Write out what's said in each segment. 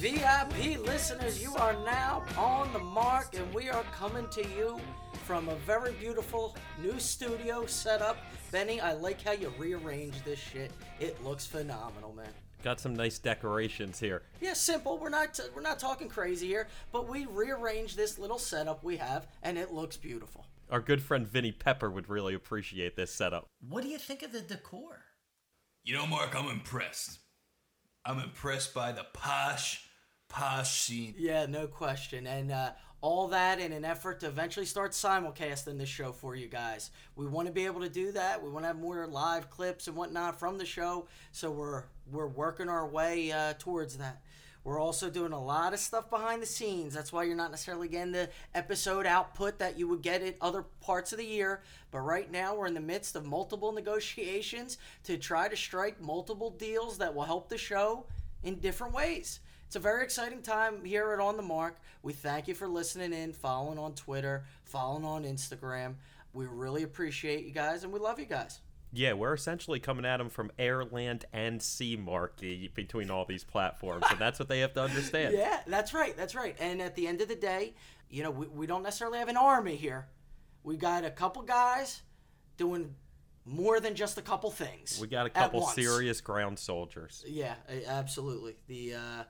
VIP listeners, you are now on the mark, and we are coming to you from a very beautiful new studio setup. Benny, I like how you rearranged this shit. It looks phenomenal, man. Got some nice decorations here. Yeah, simple. We're not we're not talking crazy here, but we rearranged this little setup we have, and it looks beautiful. Our good friend Vinny Pepper would really appreciate this setup. What do you think of the decor? You know, Mark, I'm impressed. I'm impressed by the posh, scene. Yeah, no question. And uh, all that in an effort to eventually start simulcasting this show for you guys. We want to be able to do that. We want to have more live clips and whatnot from the show. So we're we're working our way uh, towards that. We're also doing a lot of stuff behind the scenes. That's why you're not necessarily getting the episode output that you would get in other parts of the year. But right now, we're in the midst of multiple negotiations to try to strike multiple deals that will help the show in different ways. It's a very exciting time here at On the Mark. We thank you for listening in, following on Twitter, following on Instagram. We really appreciate you guys, and we love you guys. Yeah, we're essentially coming at them from air, land, and sea, Marky, between all these platforms, and that's what they have to understand. Yeah, that's right. That's right. And at the end of the day, you know, we, we don't necessarily have an army here. We got a couple guys doing more than just a couple things. We got a couple serious ground soldiers. Yeah, absolutely. The uh,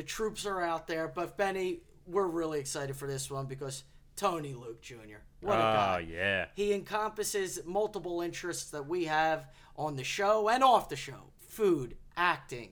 the troops are out there, but Benny, we're really excited for this one because Tony Luke Jr. What a Oh, guy! yeah. He encompasses multiple interests that we have on the show and off the show: food, acting.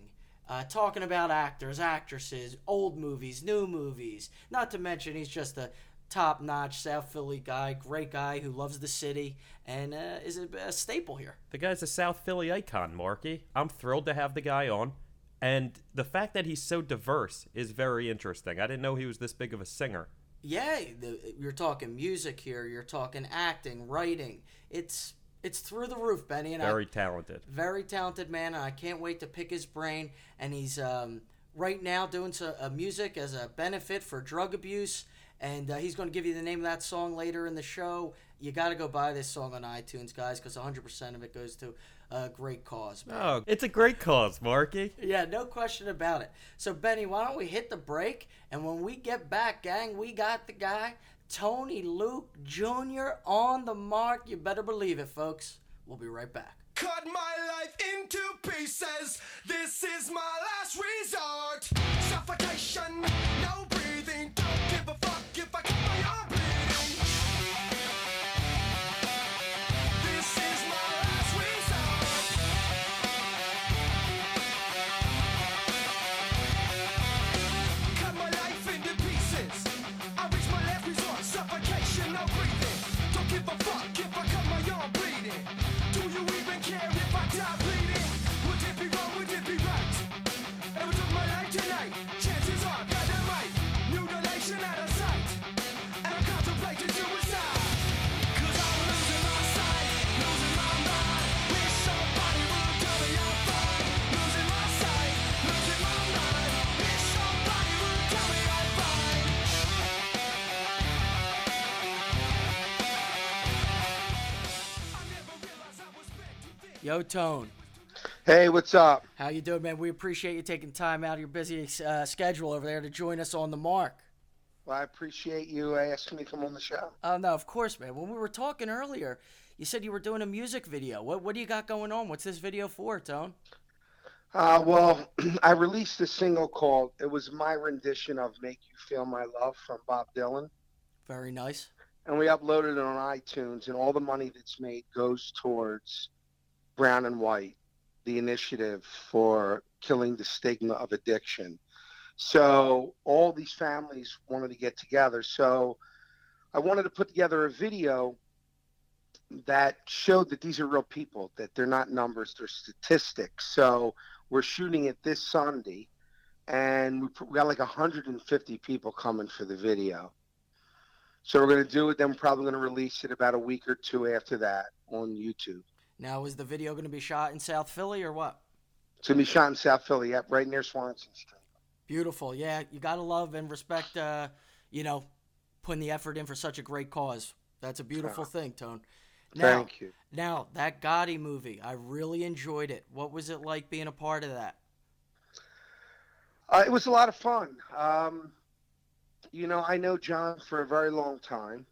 Uh, talking about actors, actresses, old movies, new movies. Not to mention, he's just a top-notch South Philly guy, great guy who loves the city and uh, is a, a staple here. The guy's a South Philly icon, Marky. I'm thrilled to have the guy on. And the fact that he's so diverse is very interesting. I didn't know he was this big of a singer. Yeah, the, you're talking music here. You're talking acting, writing. It's it's through the roof, Benny. And I. Very I, talented. very talented man. And I can't wait to pick his brain. And he's um, right now doing some uh, music as a benefit for drug abuse. And uh, he's going to give you the name of that song later in the show. You got to go buy this song on iTunes, guys, because 100% of it goes to a great cause, man. Oh, it's a great cause, Marky. Yeah, no question about it. So, Benny, why don't we hit the break? And when we get back, gang, we got the guy, Tony Luke Jr., on the mark. You better believe it, folks. We'll be right back. Cut my life into pieces. This is my last resort. Suffocation, no breathing. Don't Yo, Tone. Hey, what's up? How you doing, man? We appreciate you taking time out of your busy uh, schedule over there to join us on the mark. Well, I appreciate you asking me to come on the show. Oh, no, of course, man. When we were talking earlier, you said you were doing a music video. What, what do you got going on? What's this video for, Tone? Uh, well, I released a single called, it was my rendition of Make You Feel My Love from Bob Dylan. Very nice. And we uploaded it on iTunes, and all the money that's made goes towards Brown and White, the initiative for killing the stigma of addiction. So all these families wanted to get together. So I wanted to put together a video that showed that these are real people, that they're not numbers, they're statistics. So we're shooting it this Sunday, and we got like 150 people coming for the video. So we're going to do it. Then we're probably going to release it about a week or two after that on YouTube. Now, is the video going to be shot in South Philly or what? It's going to be shot in South Philly, yep, right near Swanson Street. Beautiful. Yeah, you got to love and respect, uh, you know, putting the effort in for such a great cause. That's a beautiful thing, Tone. Now, Thank you. Now, that Gotti movie, I really enjoyed it. What was it like being a part of that? Uh, it was a lot of fun. Um, you know, I know John for a very long time,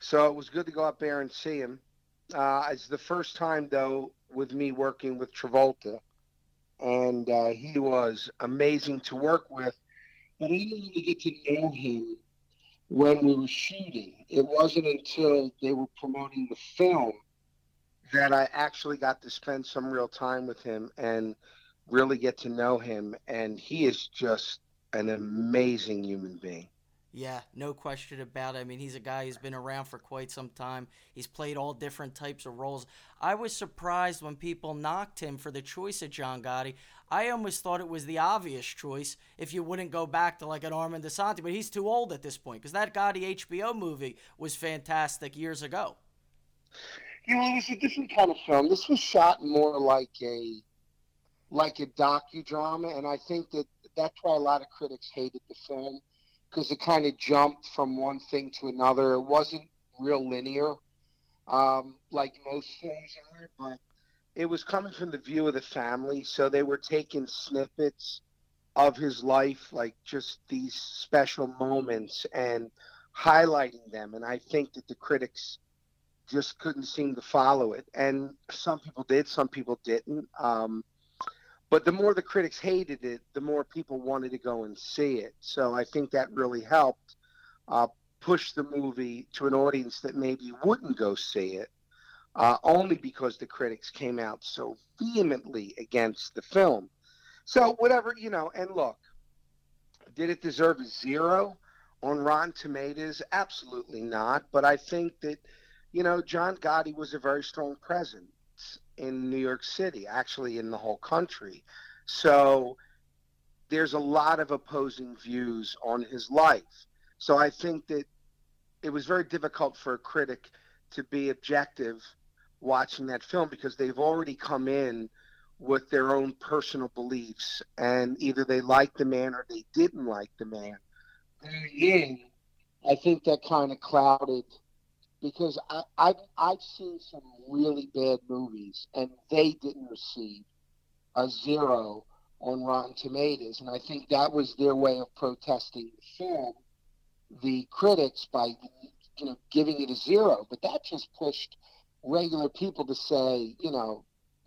so it was good to go up there and see him. Uh, it's the first time though with me working with Travolta, and uh, he was amazing to work with. But I didn't really get to know him when we were shooting. It wasn't until they were promoting the film that I actually got to spend some real time with him and really get to know him. And he is just an amazing human being. Yeah, no question about it. I mean, he's a guy who's been around for quite some time. He's played all different types of roles. I was surprised when people knocked him for the choice of John Gotti. I almost thought it was the obvious choice if you wouldn't go back to like an Armand Assante, but he's too old at this point because that Gotti HBO movie was fantastic years ago. You know, it was a different kind of film. This was shot more like a like a docudrama, and I think that that's why a lot of critics hated the film because it kind of jumped from one thing to another. It wasn't real linear, um, like most films are, but it was coming from the view of the family. So they were taking snippets of his life, like just these special moments, and highlighting them. And I think that the critics just couldn't seem to follow it. And some people did, some people didn't. Um, but the more the critics hated it, the more people wanted to go and see it. So I think that really helped uh, push the movie to an audience that maybe wouldn't go see it, uh, only because the critics came out so vehemently against the film. So whatever you know, and look, did it deserve a zero on Rotten Tomatoes? Absolutely not. But I think that you know John Gotti was a very strong presence in New York City, actually in the whole country. So there's a lot of opposing views on his life. So I think that it was very difficult for a critic to be objective watching that film because they've already come in with their own personal beliefs and either they liked the man or they didn't like the man. In, I think that kind of clouded because I, I've I've seen some really bad movies and they didn't receive a zero on Rotten Tomatoes, and I think that was their way of protesting the film, the critics by you know giving it a zero. But that just pushed regular people to say, you know,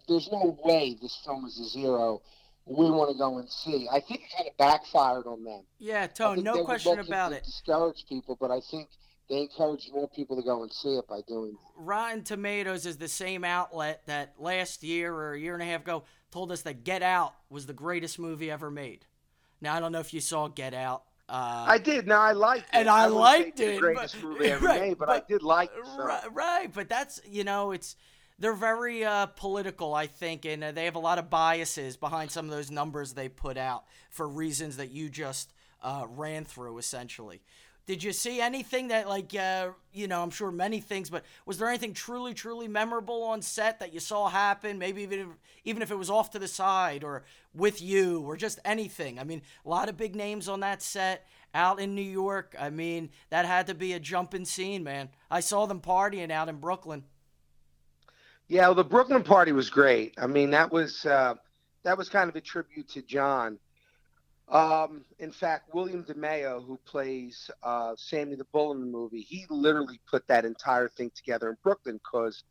there's no way this film is a zero. We want to go and see. I think it kind of backfired on them. Yeah, Tone, no question about it. Discourage people, but I think they encourage more people to go and see it by doing that. Rotten Tomatoes is the same outlet that last year or a year and a half ago told us that Get Out was the greatest movie ever made. Now I don't know if you saw Get Out. Uh, I did. Now I liked it. and I, wouldn't liked it. The greatest but, movie ever right, made, but, I did like it. So. Right, right, but that's you know it's they're very uh, political, I think, and uh, they have a lot of biases behind some of those numbers they put out for reasons that you just uh, ran through, essentially. Did you see anything that, like, uh, you know, I'm sure many things, but was there anything truly, truly memorable on set that you saw happen? Maybe even if, even if it was off to the side or with you or just anything. I mean, a lot of big names on that set out in New York. I mean, that had to be a jumping scene, man. I saw them partying out in Brooklyn. Yeah, well, the Brooklyn party was great. I mean, that was uh, that was kind of a tribute to John. Um, in fact, William DeMeo, who plays uh, Sammy the Bull in the movie, he literally put that entire thing together in Brooklyn because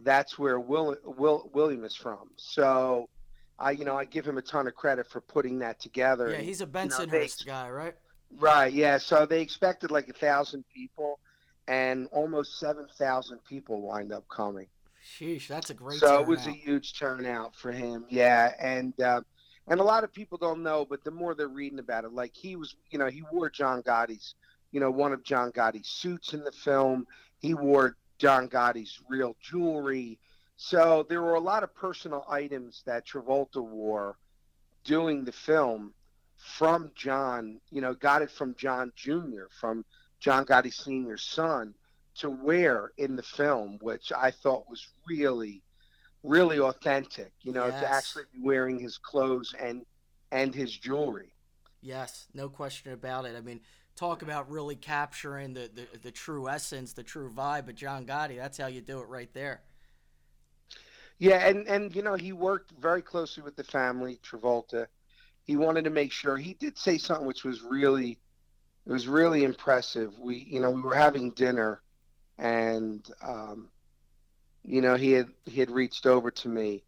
that's where Will, Will William is from. So, I you know I give him a ton of credit for putting that together. Yeah, he's a Bensonhurst guy, right? Right. Yeah. So they expected like a thousand people, and almost seven thousand people wind up coming. Sheesh, that's a great. so it was a huge turnout for him. Yeah, and uh, and a lot of people don't know, but the more they're reading about it, like he was, you know, he wore John Gotti's, you know, one of John Gotti's suits in the film. He wore John Gotti's real jewelry. So there were a lot of personal items that Travolta wore doing the film from John, you know, got it from John Jr., from John Gotti Sr.'s son to wear in the film, which I thought was really, really authentic, you know, Yes. to actually be wearing his clothes and and his jewelry. Yes, no question about it. I mean, talk about really capturing the, the, the true essence, the true vibe of John Gotti. That's how you do it right there. Yeah, and and you know, he worked very closely with the family, Travolta. he wanted to make sure he did say something which was really it was really impressive. We you know we were having dinner, and um, you know he had he had reached over to me,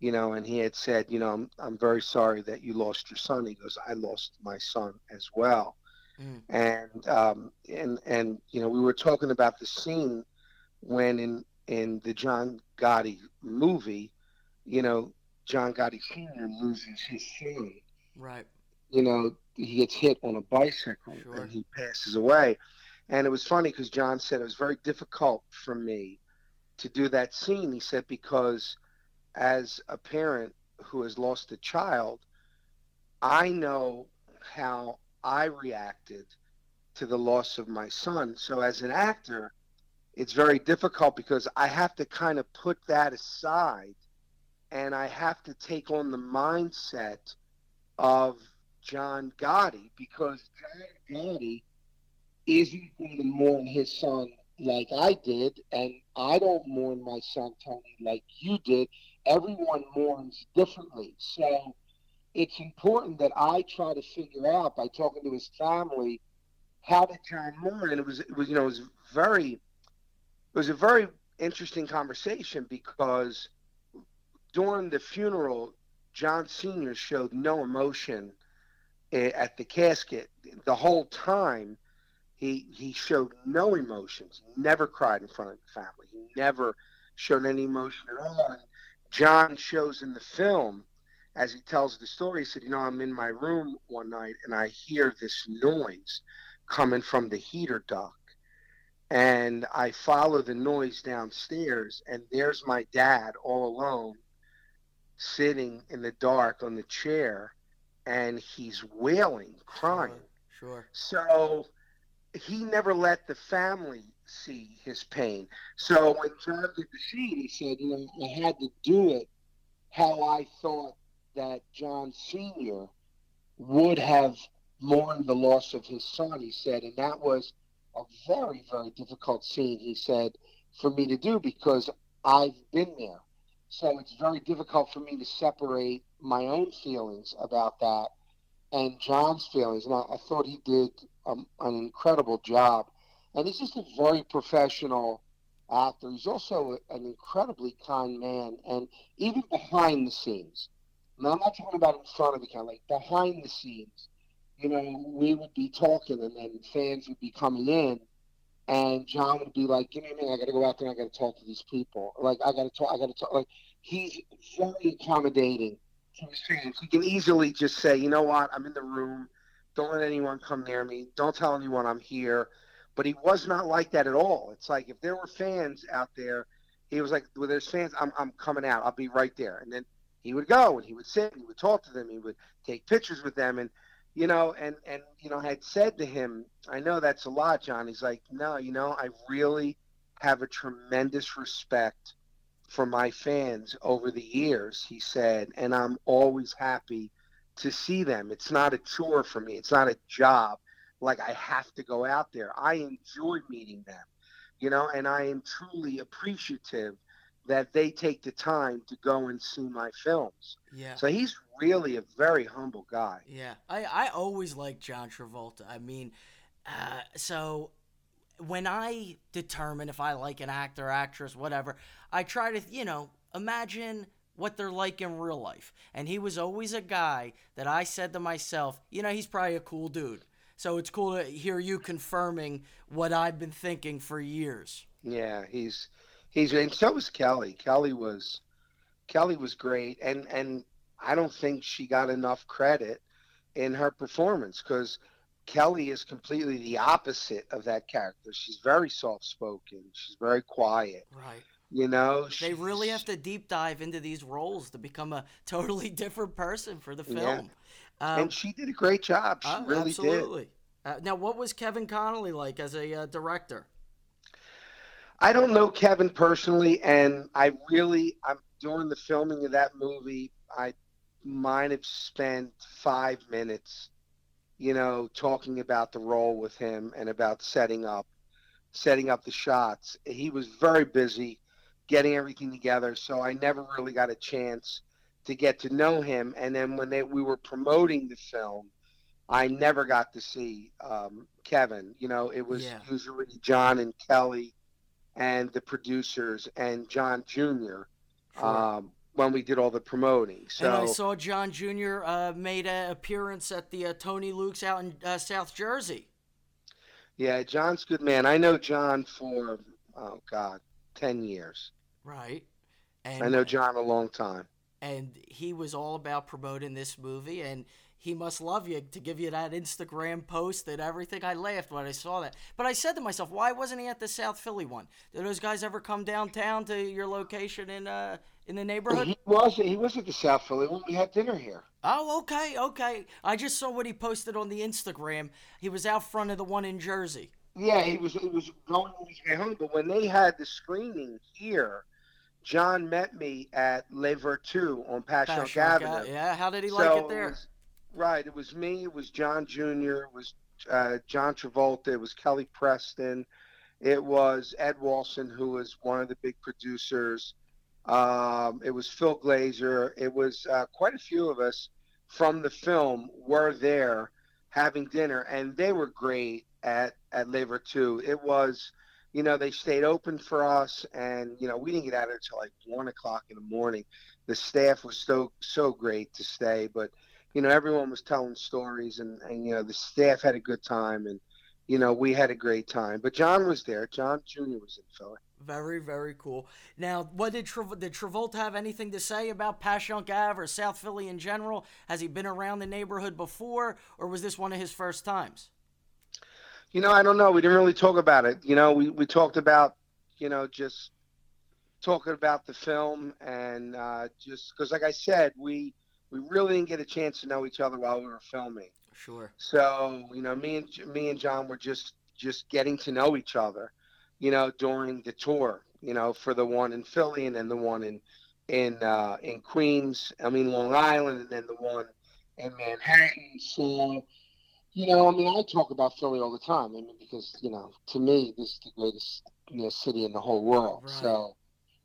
you know, and he had said, you know, I'm I'm very sorry that you lost your son. He goes, I lost my son as well, Mm. and um, and and you know we were talking about the scene when in in the John Gotti movie, you know, John Gotti Sr. loses his son Right. you know, he gets hit on a bicycle Sure. and he passes away. And it was funny because John said it was very difficult for me to do that scene. He said, because as a parent who has lost a child, I know how I reacted to the loss of my son. So as an actor, it's very difficult because I have to kind of put that aside and I have to take on the mindset of John Gotti because John Gotti isn't going to mourn his son like I did, and I don't mourn my son Tony like you did. Everyone mourns differently, so it's important that I try to figure out by talking to his family how did John mourn, and it was it was you know it was very it was a very interesting conversation because during the funeral John Sr. showed no emotion eh, at the casket. The whole time, he he showed no emotions. He never cried in front of the family. He never showed any emotion at all. And John shows in the film, as he tells the story, he said, "You know, I'm in my room one night and I hear this noise coming from the heater duct." And I follow the noise downstairs, and there's my dad all alone sitting in the dark on the chair and he's wailing, crying. Sure. So he never let the family see his pain. So when John did the scene, he said, you know, I had to do it how I thought that John Sr. would have mourned the loss of his son, he said. And that was a very, very difficult scene, he said, for me to do because I've been there. So it's very difficult for me to separate my own feelings about that and John's feelings. And I, I thought he did um, an incredible job. And he's just a very professional actor. He's also an incredibly kind man. And even behind the scenes, now I'm not talking about in front of the camera, like behind the scenes, you know, we would be talking and then fans would be coming in. And John would be like, "Give me a minute. I got to go out there. and I got to talk to these people. Like, I got to talk. I got to talk." Like, he's very accommodating He can easily just say, "You know what? I'm in the room. Don't let anyone come near me. Don't tell anyone I'm here." But he was not like that at all. It's like if there were fans out there, he was like, "Well, there's fans. I'm I'm coming out. I'll be right there." And then he would go and he would sit and he would talk to them. He would take pictures with them and you know, and and you know, I had said to him, I know that's a lot, John. He's like, no, you know, I really have a tremendous respect for my fans over the years. He said, and I'm always happy to see them. It's not a chore for me. It's not a job. Like I have to go out there. I enjoy meeting them, you know, and I am truly appreciative that they take the time to go and see my films. Yeah. So he's really a very humble guy. Yeah, I, I always liked John Travolta. I mean, uh, so when I determine if I like an actor, actress, whatever, I try to, you know, imagine what they're like in real life. And he was always a guy that I said to myself, you know, he's probably a cool dude. So it's cool to hear you confirming what I've been thinking for years. Yeah, he's he's and so was Kelly. Kelly was Kelly was great, and and I don't think she got enough credit in her performance because Kelly is completely the opposite of that character. She's very soft spoken. She's very quiet. Right. You know, They really have to deep dive into these roles to become a totally different person for the Yeah. film. Um, and she did a great job. She Oh, really absolutely. Uh, now, what was Kevin Connolly like as a uh, director? I don't know Kevin personally, and I really, I'm during the filming of that movie, I might have spent five minutes, you know, talking about the role with him and about setting up, setting up the shots. He was very busy getting everything together, so I never really got a chance to get to know him. And then when they we were promoting the film, I never got to see um, Kevin. You know, it was Yeah. usually John and Kelly and the producers and John Jr. Sure. Um, when we did all the promoting. So and I saw John Jr. Uh, made an appearance at the uh, Tony Luke's out in uh, South Jersey. yeah, John's a good man. I know John for oh God, ten years. Right. And I know John a long time. and he was all about promoting this movie and he must love you to give you that Instagram post and everything. I laughed when I saw that. But I said to myself, why wasn't he at the South Philly one? Did those guys ever come downtown to your location in uh in the neighborhood? He was he was at the South Philly when we had dinner here. Oh, okay, okay. I just saw what he posted on the Instagram. He was out front of the one in Jersey. Yeah, he was he was going on his way home. But when they had the screening here, John met me at Le Virtu on Passyunk Avenue. Yeah, how did he So like it there? was- right, it was me. It was John Jr. It was uh, John Travolta. It was Kelly Preston. It was Ed Walson, who was one of the big producers. Um, it was Phil Glazer. It was uh, quite a few of us from the film were there having dinner, and they were great at at Le Virtu. It was, you know, they stayed open for us, and you know, we didn't get out of there until like one o'clock in the morning. The staff was so so great to stay, but you know, everyone was telling stories, and and you know, the staff had a good time, and you know, we had a great time. But John was there. John Jr. was in Philly. Very, very cool. Now, what did did Travolta have anything to say about Passyunk Ave or South Philly in general? Has he been around the neighborhood before, or was this one of his first times? You know, I don't know. We didn't really talk about it. You know, we, we talked about, you know, just talking about the film and uh, just because, like I said, we we really didn't get a chance to know each other while we were filming. Sure. So you know, me and me and John were just just getting to know each other. You know, during the tour. You know, for the one in Philly and then the one in in uh, in Queens. I mean Long Island, and then the one in Manhattan. So you know, I mean, I talk about Philly all the time. I mean, because you know, to me, this is the greatest you know, city in the whole world. Right. So,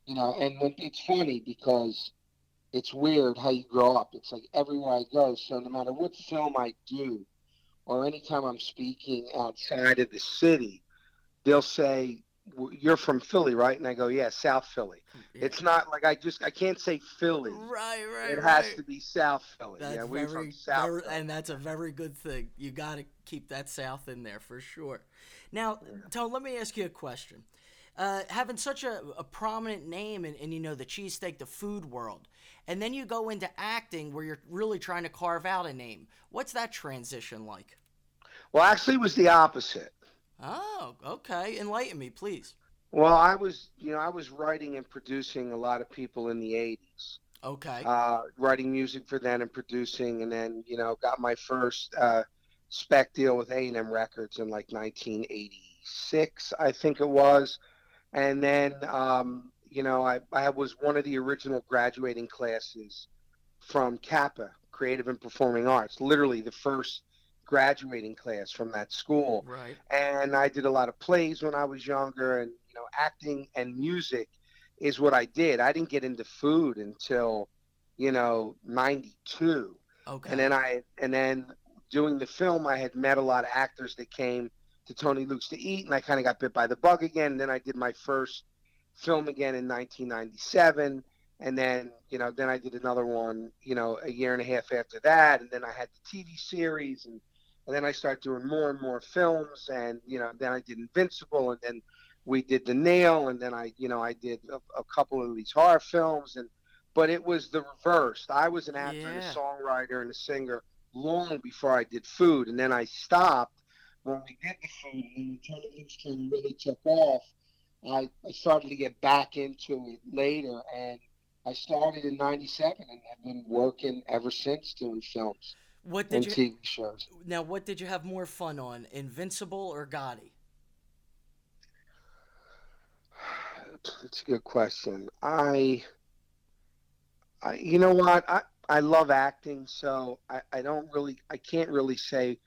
you know, and it's funny because it's weird how you grow up. It's like everywhere I go. So no matter what film I do, or anytime I'm speaking outside of the city, they'll say, "You're from Philly, right?" And I go, "Yeah, South Philly." Yeah. It's not like I just I can't say Philly. right, right. It has right. to be South Philly. That's yeah, we're very, from South. very- Philly. and that's a very good thing. You got to keep that South in there for sure. Now, Tone, let me ask you a question. Uh, having such a, a prominent name in, in you know the cheesesteak, the food world, and then you go into acting where you're really trying to carve out a name. What's that transition like? Well, actually, it was the opposite. Oh, okay. Enlighten me, please. Well, I was, you know, I was writing and producing a lot of people in the '80s, Okay. uh, writing music for them and producing, and then, you know, got my first uh, spec deal with A&M Records in like 1986, I think it was, and then, um, you know, I, I was one of the original graduating classes from CAPA, Creative and Performing Arts, literally the first graduating class from that school right. and I did a lot of plays when I was younger, and you know, acting and music is what I did. I didn't get into food until, you know, '92, Okay. and then I and then doing the film, I had met a lot of actors that came to Tony Luke's to eat, and I kind of got bit by the bug again. And then I did my first film again in 1997. And then, you know, then I did another one, you know, a year and a half after that. And then I had the TV series and and then I started doing more and more films, and you know, then I did Invincible, and then we did The Nail, and then I, you know, I did a, a couple of these horror films, and but it was the reverse. I was an actor, and a songwriter, and a singer long before I did food, and then I stopped when we did the food, and Train really took off. I, I started to get back into it later, and I started in '97, and have been working ever since doing films what and did you TV shows. now? What did you have more fun on, Invincible or Gotti? That's a good question. I, I, you know what? I, I love acting, so I, I don't really, I can't really say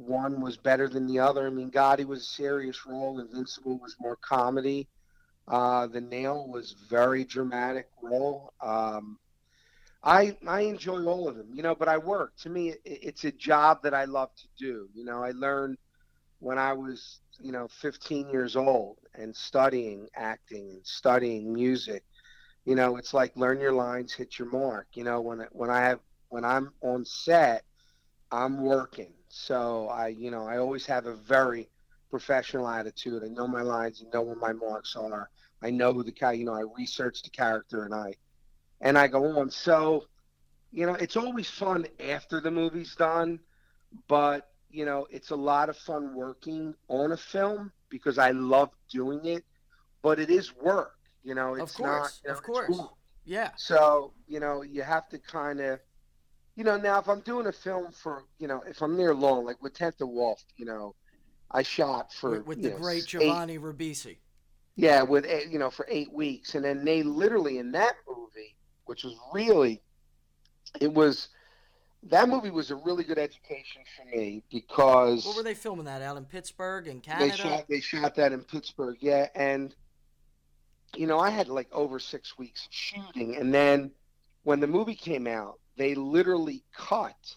one was better than the other. I mean, Gotti was a serious role. Invincible was more comedy. Uh, the Nail was very dramatic role. Um, I I enjoy all of them, you know. But I work. To me, it, it's a job that I love to do. You know, I learned when I was you know 15 years old and studying acting and studying music. You know, it's like learn your lines, hit your mark. You know, when when I have when I'm on set, I'm working. So I you know I always have a very professional attitude. I know my lines. I know where my marks are. I know who the guy. You know, I research the character and I and I go on. So, you know, it's always fun after the movie's done, but you know, it's a lot of fun working on a film because I love doing it, but it is work. You know, it's of course, not. You know, of course. work. Yeah. So, you know, you have to kind of, you know, now if I'm doing a film for, you know, if I'm near long, like with Tenth and Wolf, you know, I shot for With, with the know, great eight- Giovanni Ribisi. yeah, with eight, you know for eight weeks, and then they literally in that movie, which was really, it was, that movie was a really good education for me because What were they filming that out in Pittsburgh in they shot they shot that in Pittsburgh, yeah, and you know I had like over six weeks of shooting, and then when the movie came out, they literally cut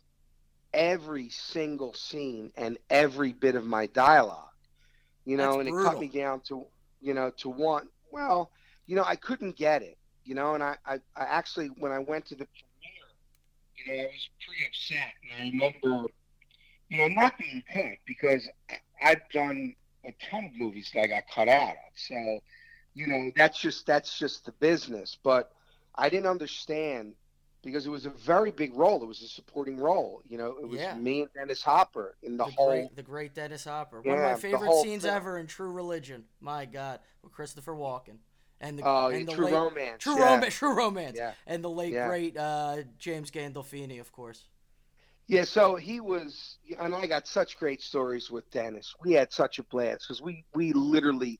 every single scene and every bit of my dialogue, you know, That's and it cut me down to you know to one. Well, you know I couldn't get it, you know, and I I, I actually when I went to the premiere, you know I was pretty upset, and I remember you know, not being cut because I've done a ton of movies that I got cut out of. So, you know, that's just that's just the business. But I didn't understand because it was a very big role. It was a supporting role. You know, it was Yeah. me and Dennis Hopper in the, the whole. great, the great Dennis Hopper. One of my favorite scenes film. ever in True Religion. My God, with Christopher Walken and the Oh, and the True late, Romance. True yeah. romance, True Romance, and the late great uh, James Gandolfini, of course. Yeah, so he was, and I got such great stories with Dennis. We had such a blast because we we literally,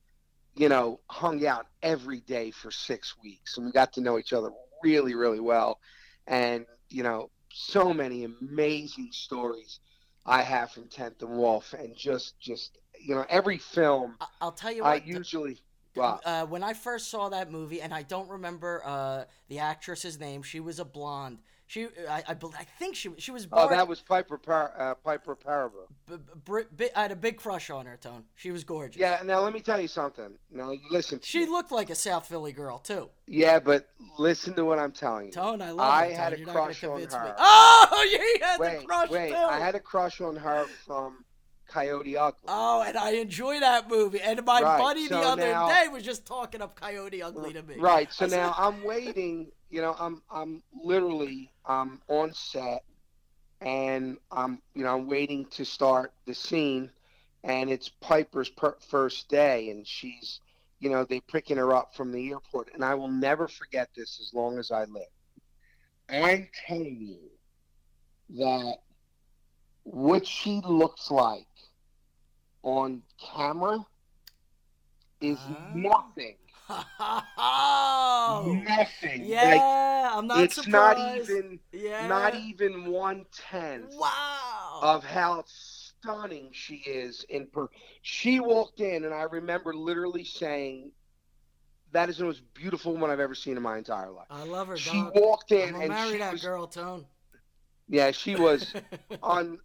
you know, hung out every day for six weeks, and we got to know each other really, really well. And you know, so many amazing stories I have from Tenth and Wolf, and just just you know, every film I- I'll tell you I what. the- usually. Wow. uh, when I first saw that movie, and I don't remember uh, the actress's name. She was a blonde. She, I, I, I think she, she was. Oh, that was Piper Par- uh, Piper Perabo. b- b- I had a big crush on her, Tone. She was gorgeous. Yeah. Now let me tell you something. Now listen. She me. looked like a South Philly girl too. Yeah, but listen to what I'm telling you. Tone, I love I her. had Tone. a You're crush on convince me. her. Oh, you had wait, the crush wait. too. I had a crush on her from Coyote Ugly. Oh, and I enjoy that movie. And my Right, buddy the other now- day was just talking up Coyote Ugly to me. Right. So now I'm waiting. You know, I'm I'm literally I'm on set, and I'm you know I'm waiting to start the scene, and it's Piper's per- first day, and she's, you know, they picking her up from the airport, and I will never forget this as long as I live. I'm telling you that what she looks like on camera is Ah. nothing. Oh, Nothing. Like, yeah, I'm not it's not even yeah. not even one tenth Wow. of how stunning she is in per she walked in and I remember literally saying that is the most beautiful woman I've ever seen in my entire life. I love her, She dog. walked I'm in and marry she that was girl, Tone. yeah, she was on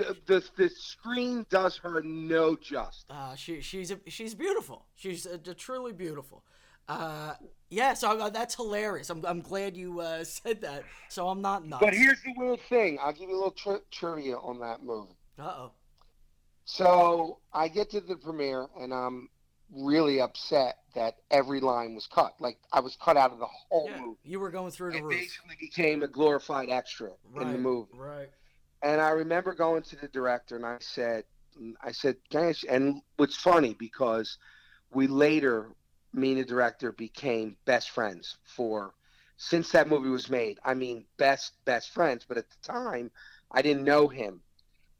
the, the the screen does her no justice. Uh, she she's a, she's beautiful. She's uh truly beautiful. Uh, yeah, so uh, that's hilarious. I'm, I'm glad you uh, said that. So I'm not nuts. But here's the weird thing. I'll give you a little tri- trivia on that movie. Uh oh. So I get to the premiere and I'm really upset that every line was cut. Like I was cut out of the whole Yeah, movie. you were going through the I roof. basically became a glorified extra Right. in the movie. Right. And I remember going to the director and I said, I said, guys, and what's funny because we later, me and the director became best friends for since that movie was made. I mean, best best friends. But at the time, I didn't know him,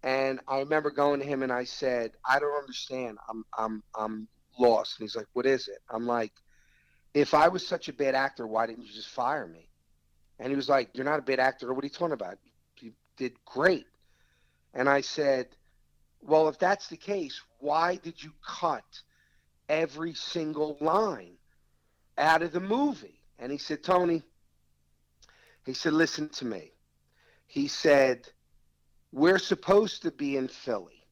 and I remember going to him and I said, I don't understand. I'm I'm I'm lost. And he's like, What is it? I'm like, If I was such a bad actor, why didn't you just fire me? And he was like, You're not a bad actor. What are you talking about? Did great. And I said, Well, if that's the case, why did you cut every single line out of the movie? And he said, Tony, He said, "Listen to me." He said, "We're supposed to be in Philly,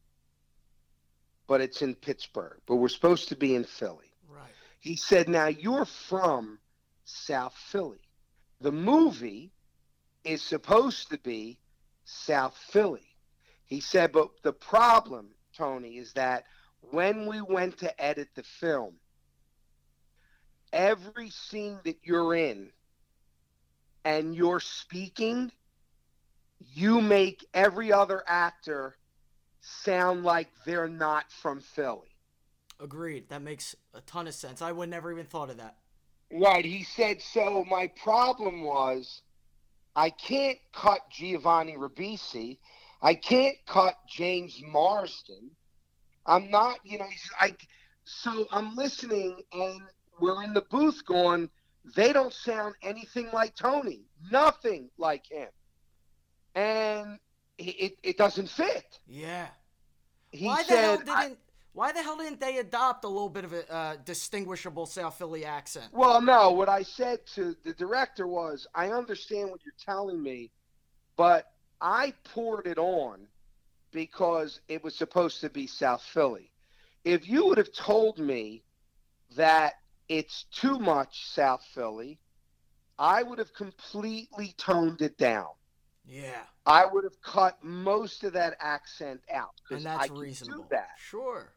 but it's in Pittsburgh. But we're supposed to be in Philly." Right. He said, "Now you're from South Philly. The movie is supposed to be South Philly." He said, "But the problem, Tony, is that when we went to edit the film, every scene that you're in and you're speaking, you make every other actor sound like they're not from Philly." Agreed. That makes a ton of sense. I would never even thought of that. Right. He said, so my problem was I can't cut Giovanni Ribisi. I can't cut James Marsden. I'm not, you know, I so I'm listening and we're in the booth going, they don't sound anything like Tony. Nothing like him. And it, it, doesn't fit. Yeah. He why the hell said, didn't Why the hell didn't they adopt a little bit of a uh, distinguishable South Philly accent? Well, no, what I said to the director was, I understand what you're telling me, but I poured it on because it was supposed to be South Philly. If you would have told me that it's too much South Philly, I would have completely toned it down. Yeah, I would have cut most of that accent out and I that's can reasonable. do that. Sure.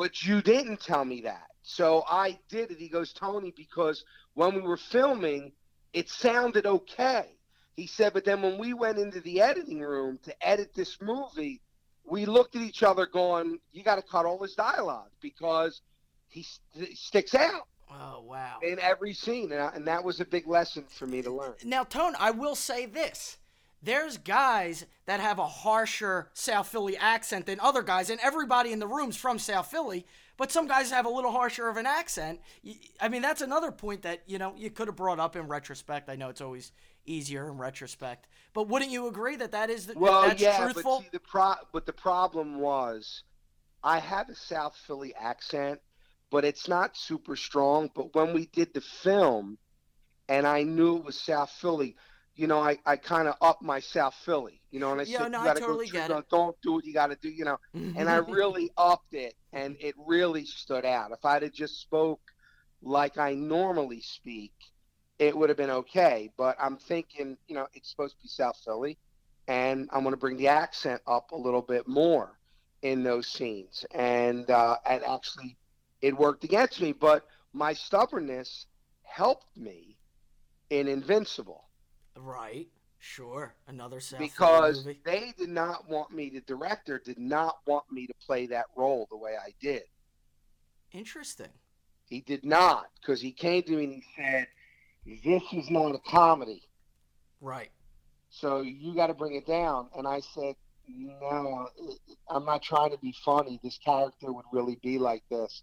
But you didn't tell me that. So I did it. He goes, Tony, because when we were filming, it sounded okay. He said, but then when we went into the editing room to edit this movie, we looked at each other going, you got to cut all his dialogue because he st- sticks out Oh wow. in every scene. And, I, and that was a big lesson for me to learn. Now, Tone, I will say this. There's guys that have a harsher South Philly accent than other guys, and everybody in the room's from South Philly, but some guys have a little harsher of an accent. I mean, that's another point that, you know, you could have brought up in retrospect. I know it's always easier in retrospect, but wouldn't you agree that that is the, Well, that's yeah, truthful? but see, the pro- but the problem was, I have a South Philly accent, but it's not super strong. But when we did the film, and I knew it was South Philly, you know, I, I kind of upped my South Philly, you know, and I Yeah, said, no, you gotta totally go, it. don't do what you got to do, you know, and I really upped it, and it really stood out. If I'd have just spoke like I normally speak, it would have been okay. But I'm thinking, you know, it's supposed to be South Philly, and I'm going to bring the accent up a little bit more in those scenes, and uh, and actually, it worked against me. But my stubbornness helped me in Invincible right. Sure. Another South because they did not want me. The director did not want me to play that role the way I did. Interesting. He did not because he came to me and he said, "This is not a comedy, Right. so you got to bring it down." And I said, "No, I'm not trying to be funny. This character would really be like this."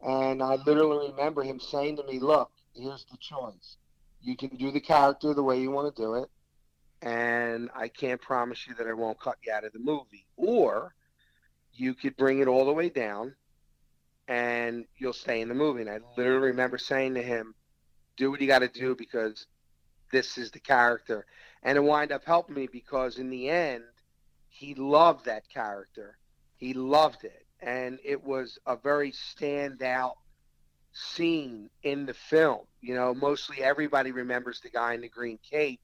And I literally remember him saying to me, "Look, here's the choice. You can do the character the way you want to do it, and I can't promise you that I won't cut you out of the movie, or you could bring it all the way down." and you'll stay in the movie. And I literally remember saying to him, do what you got to do because this is the character. And it wind up helping me because in the end, he loved that character. He loved it. And it was a very standout scene in the film. You know, mostly everybody remembers the guy in the green cape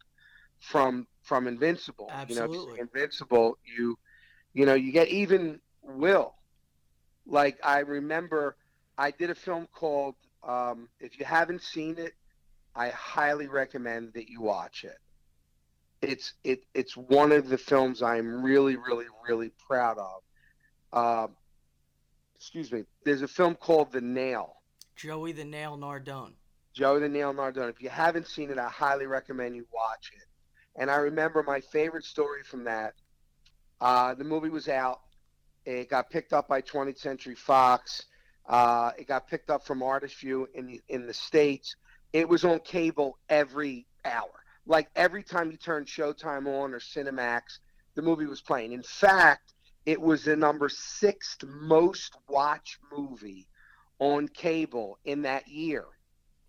from from Invincible. You know, if you Absolutely. say Invincible, you you know, you get even Will like I remember I did a film called um, if you haven't seen it, I highly recommend that you watch it. It's it it's one of the films I'm really really really proud of. Um excuse me. There's a film called The Nail. Joey the Nail Nardone. Joey the Nail Nardone. If you haven't seen it, I highly recommend you watch it. And I remember my favorite story from that. Uh, the movie was out. It got picked up by 20th Century Fox. Uh, it got picked up from Artist View in the in the states. It was on cable every hour. Like every time you turned Showtime on or Cinemax, the movie was playing. In fact, it was the number sixth most watched movie on cable in that year.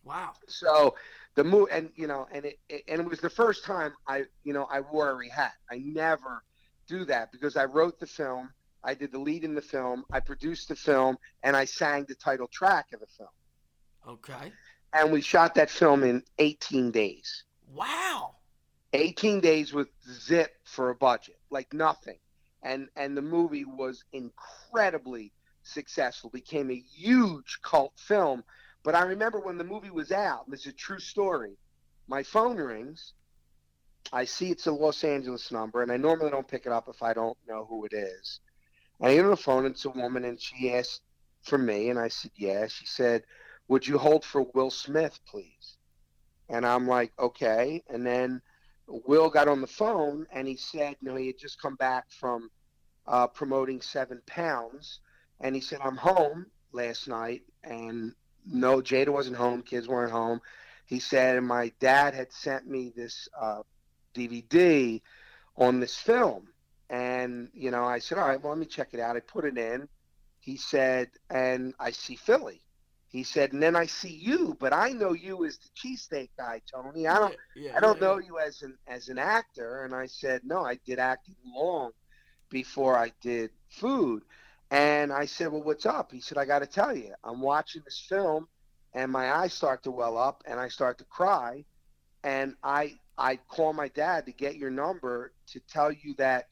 Wow. So the move and you know and it, it and it was the first time I you know I wore a hat. I never do that because I wrote the film, I did the lead in the film, I produced the film, and I sang the title track of the film. Okay. And we shot that film in 18 days. Wow. 18 days with zip for a budget, like nothing. And and the movie was incredibly successful, became a huge cult film. But I remember when the movie was out, this is a true story. My phone rings. I see it's a Los Angeles number, and I normally don't pick it up if I don't know who it is. I on the phone, it's a woman, and she asked for me, and I said, yeah. She said, would you hold for Will Smith, please? And I'm like, okay. And then Will got on the phone and he said, you know, he had just come back from uh, promoting seven pounds. And he said, I'm home last night and no, Jada wasn't home. Kids weren't home. He said, and my dad had sent me this uh, DVD on this film. And, you know, I said, all right, well, let me check it out. I put it in. He said, and I see Philly. He said, and then I see you, but I know you as the cheesesteak guy, Tony. I don't, Yeah, I don't yeah, know you as an as an actor. And I said, no, I did acting long before I did food. And I said, well, what's up? He said, I got to tell you, I'm watching this film, and my eyes start to well up, and I start to cry, and I I call my dad to get your number to tell you that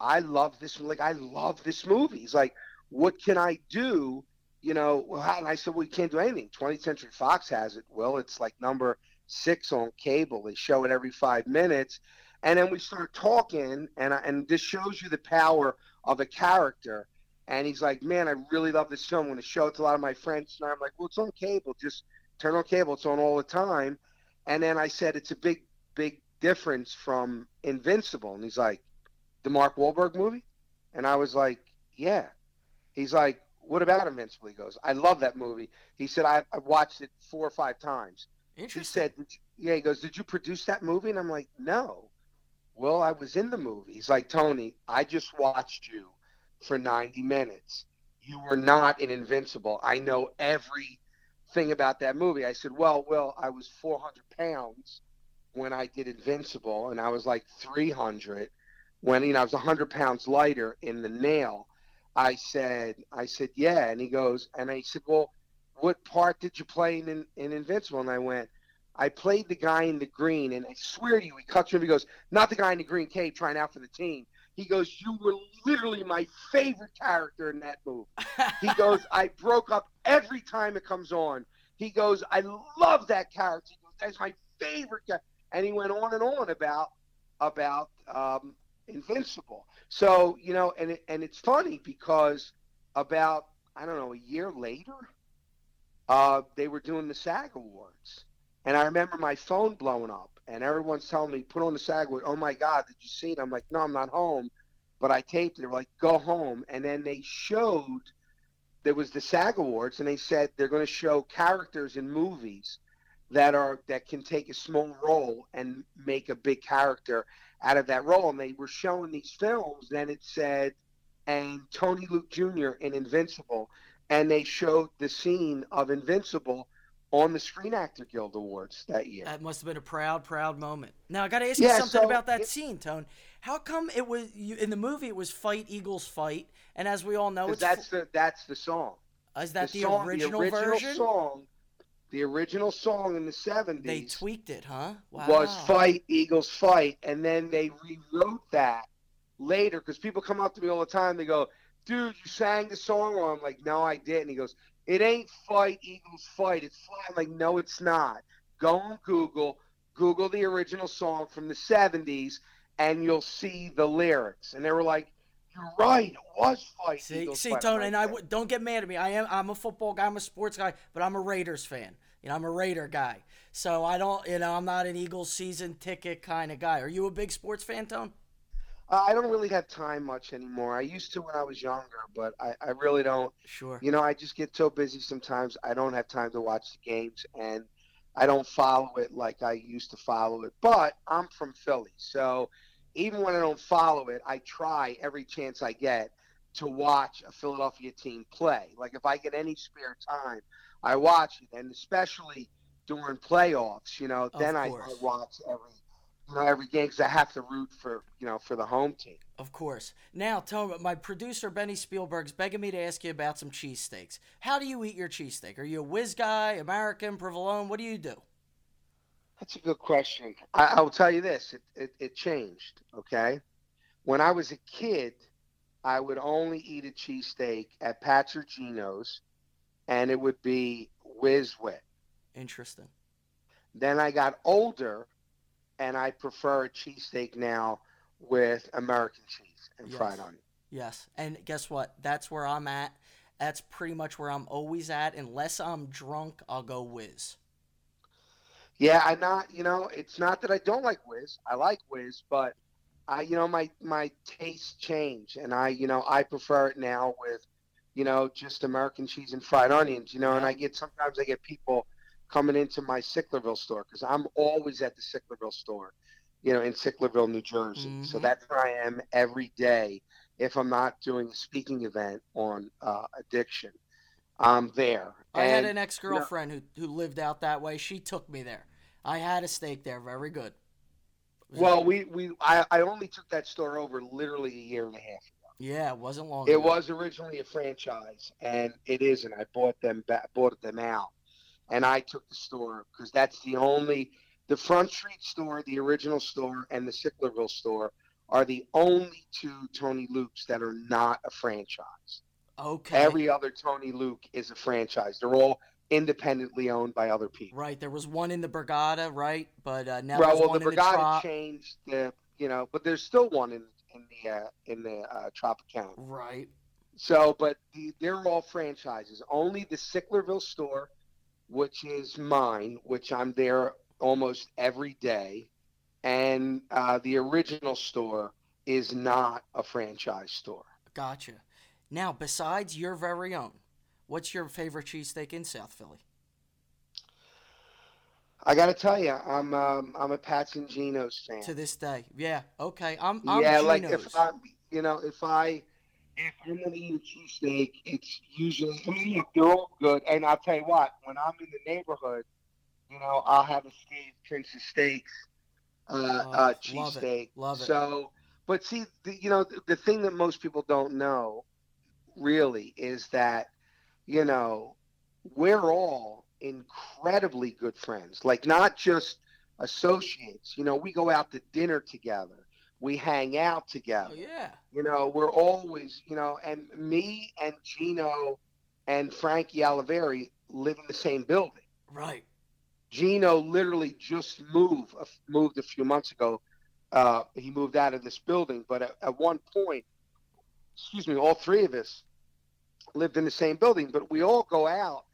I love this. Like I love this movie. He's like, what can I do? You know, well, and I said, well, you can't do anything. 20th Century Fox has it. Well, it's like number six on cable. They show it every five minutes. And then we start talking, and I, and this shows you the power of a character. And he's like, man, I really love this film. I'm going to show it to a lot of my friends. And I'm like, well, it's on cable. Just turn on cable. It's on all the time. And then I said, it's a big, big difference from Invincible. And he's like, the Mark Wahlberg movie? And I was like, yeah. He's like, what about Invincible? He goes, I love that movie. He said, I, I've watched it four or five times. Interesting. He said, yeah, he goes, did you produce that movie? And I'm like, no. Well, I was in the movie. He's like, Tony, I just watched you for 90 minutes. You were not in Invincible. I know everything about that movie. I said, well, well, I was 400 pounds when I did Invincible, and I was like 300 when, you know, I was 100 pounds lighter in the nail. I said, I said, yeah. And he goes, and I said, well, what part did you play in, in Invincible? And I went, I played the guy in the green, and I swear to you, he cuts him. He goes, not the guy in the green cape trying out for the team. He goes, you were literally my favorite character in that movie. He goes, I broke up every time it comes on. He goes, I love that character. He goes, that's my favorite guy. And he went on and on about about um, Invincible. So you know, and it, and it's funny because about I don't know a year later, uh, they were doing the SAG Awards, and I remember my phone blowing up, and everyone's telling me, "Put on the SAG Award." Oh my God, did you see it? I'm like, "No, I'm not home," but I taped it. They were like, "Go home," and then they showed there was the SAG Awards, and they said they're going to show characters in movies that are that can take a small role and make a big character out of that role. And they were showing these films, and it said, and Tony Luke Jr. in Invincible, and they showed the scene of Invincible on the Screen Actor Guild Awards that year. That must have been a proud, proud moment. Now I got to ask Yeah, you something so about that it- scene, Tone. How come it was you, in the movie? It was fight Eagles fight, and as we all know, it's that's the that's the song. is that the, song, original, the original version? song, the original song in the seventies. They tweaked it, huh? Wow. was fight Eagles fight, and then they rewrote that later because people come up to me all the time. They go, "Dude, you sang the song wrong." I'm like, "No, I didn't." He goes, "It ain't fight Eagles fight. It's fight." I'm like, "No, it's not." Go on Google, Google the original song from the '70s, and you'll see the lyrics. And they were like, "You're right. It was fight See, Eagles see, fight." Tone, I'm and I don't get mad at me. I am, I'm a football guy, I'm a sports guy, but I'm a Raiders fan. You know, I'm a Raider guy, so I don't, you know, I'm not an Eagles season ticket kind of guy. Are you a big sports fan, Tone? Uh, I don't really have time much anymore. I used to when I was younger, but I, I really don't. Sure. You know, I just get so busy sometimes. I don't have time to watch the games, and I don't follow it like I used to follow it. But I'm from Philly, so even when I don't follow it, I try every chance I get to watch a Philadelphia team play. Like if I get any spare time, I watch it, and especially during playoffs. You know, Of then I, I watch every you know every game because I have to root for you know for the home team. Of course. Now, tell me, my producer Benny Spielberg's begging me to ask you about some cheesesteaks. How do you eat your cheesesteak? Are you a whiz guy, American, provolone? What do you do? That's a good question. I, I will tell you this: it, it it changed. Okay, when I was a kid, I would only eat a cheesesteak at Pat's or Geno's, and it would be whiz wit. Interesting. Then I got older, and I prefer a cheesesteak now with American cheese and Yes. fried onion. Yes. And guess what? That's where I'm at. That's pretty much where I'm always at. Unless I'm drunk, I'll go whiz. Yeah, I'm not. You know, it's not that I don't like whiz. I like whiz, but I, you know, my my tastes change, and I, you know, I prefer it now with, you know, just American cheese and fried onions. You know, and I get sometimes I get people coming into my Sicklerville store because I'm always at the Sicklerville store, you know, in Sicklerville, New Jersey. So Mhm. that's where I am every day. If I'm not doing a speaking event on uh, addiction, I'm there. I had an ex girlfriend who, who lived out that way. She took me there. I had a steak there. Very good. Well, we, we I, I only took that store over literally a year and a half. ago. Yeah, it wasn't long It ago. was originally a franchise, and it isn't. I bought them back, bought them out, and I took the store because that's the only the Front Street store, the original store, and the Sicklerville store are the only two Tony Luke's that are not a franchise. Okay. Every other Tony Luke is a franchise. They're all independently owned by other people. Right. There was one in the Borgata, right? But uh, now there's well, one the in the Borgata Trop. changed the, you know, but there's still one in in the uh, in the uh, Tropicana. Right. So, but the, they're all franchises. Only the Sicklerville store, which is mine, which I'm there almost every day, and uh, the original store is not a franchise store. Gotcha. Now, besides your very own, what's your favorite cheesesteak in South Philly? I got to tell you, I'm um, I'm a Pats and Geno's fan. To this day. Yeah. Okay. I'm. I'm yeah, Geno's. like if I, you know, if I if I'm gonna eat a cheesesteak, it's usually I mean look, they're all good. And I'll tell you what, when I'm in the neighborhood, you know, I'll have a Steve Prince's Steaks uh, Oh, uh, love it, love it. So, but see, the, you know, the, the thing that most people don't know, really, is that, you know, we're all incredibly good friends. Like not just associates. You know, we go out to dinner together. We hang out together. oh yeah. You know, we're always, you know, and me and Geno and Frankie Olivieri live in the same building. Right. Geno literally just moved moved a few months ago. Uh, he moved out of this building, but at, at one point, excuse me, all three of us lived in the same building, but we all go out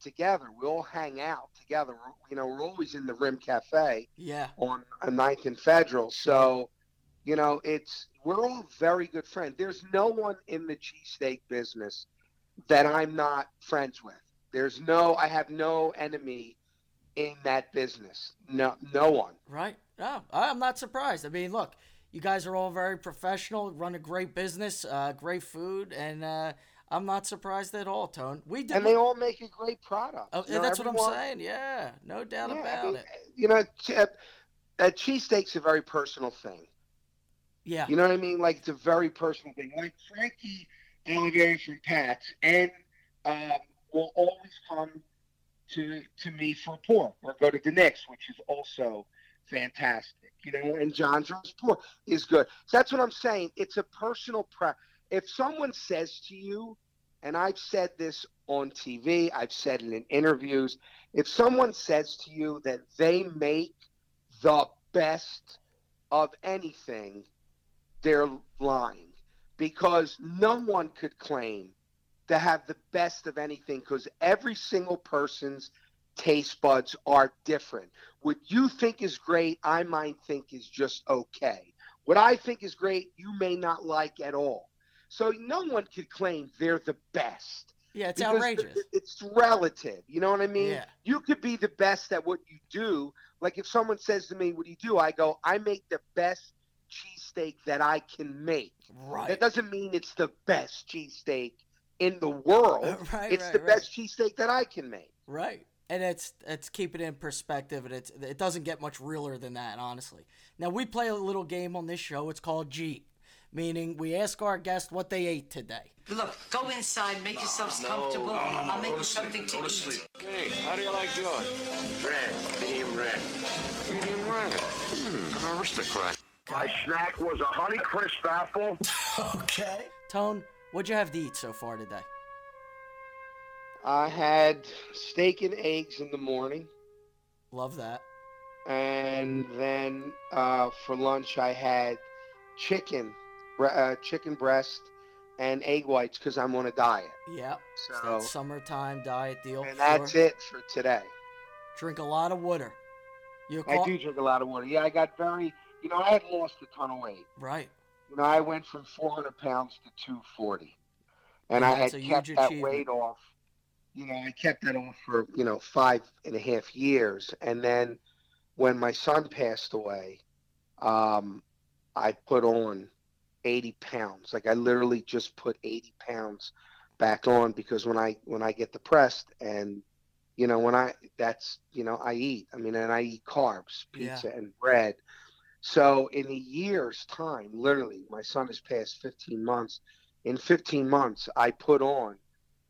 together. We all hang out together. We're, you know, we're always in the Rim Cafe Yeah. on a Ninth and Federal. So, you know, it's we're all very good friends. There's no one in the cheesesteak business that I'm not friends with. There's no, I have no enemy in that business. No, no one. Right. No, I'm not surprised. I mean, look, you guys are all very professional, run a great business, uh, great food, and uh, I'm not surprised at all, Tone. We did. And they all make a great product. Oh, You know, that's what I'm saying. Yeah, no doubt Yeah, I about mean, it. You know, ch- uh, uh, cheesesteak's a very personal thing. Yeah. You know what I mean? Like it's a very personal thing. Like Frankie Olivieri from Pats and um, will always come to to me for pork or go to DiNic's, which is also fantastic. You know, and John's pork is good. So that's what I'm saying. It's a personal pre. If someone says to you, and I've said this on TV, I've said it in interviews. If someone says to you that they make the best of anything, they're lying because no one could claim to have the best of anything because every single person's taste buds are different. What you think is great, I might think is just okay. What I think is great, you may not like at all. So no one could claim they're the best. Yeah, it's outrageous. It's relative. You know what I mean? Yeah. You could be the best at what you do. Like if someone says to me, "What do you do?" I go, "I make the best cheesesteak that I can make." Right. That doesn't mean it's the best cheesesteak in the world. Right, it's right, the right. best cheesesteak that I can make. Right. and it's it's keep it in perspective, and it's it doesn't get much realer than that, honestly. Now we play a little game on this show. It's called Jeet, meaning we ask our guest what they ate today. Look, go inside, make yourselves comfortable. I'll make you something to eat. Hey, how do you like yours? Red, medium red. Medium red. Hmm, an aristocrat. My snack was a Honey Crisp apple. Okay. Tone, what'd you have to eat so far today? I had steak and eggs in the morning, Love that. and then uh, for lunch I had chicken, uh, chicken breast, and egg whites because I'm on a diet. Yep. It's So, that summertime diet deal. and that's Sure. it for today. Drink a lot of water. You I do drink a lot of water. Yeah, I got very, you know, I had lost a ton of weight. right. You know, I went from 400 pounds to 240, and I had kept that weight off. You know, I kept that off for you know five and a half years, and then when my son passed away, um, I put on 80 pounds. Like I literally just put 80 pounds back on because when I when I get depressed and you know when I that's you know I eat. I mean, and I eat carbs, Yeah. pizza and bread. So in a year's time, literally, my son has passed 15 months. In 15 months, I put on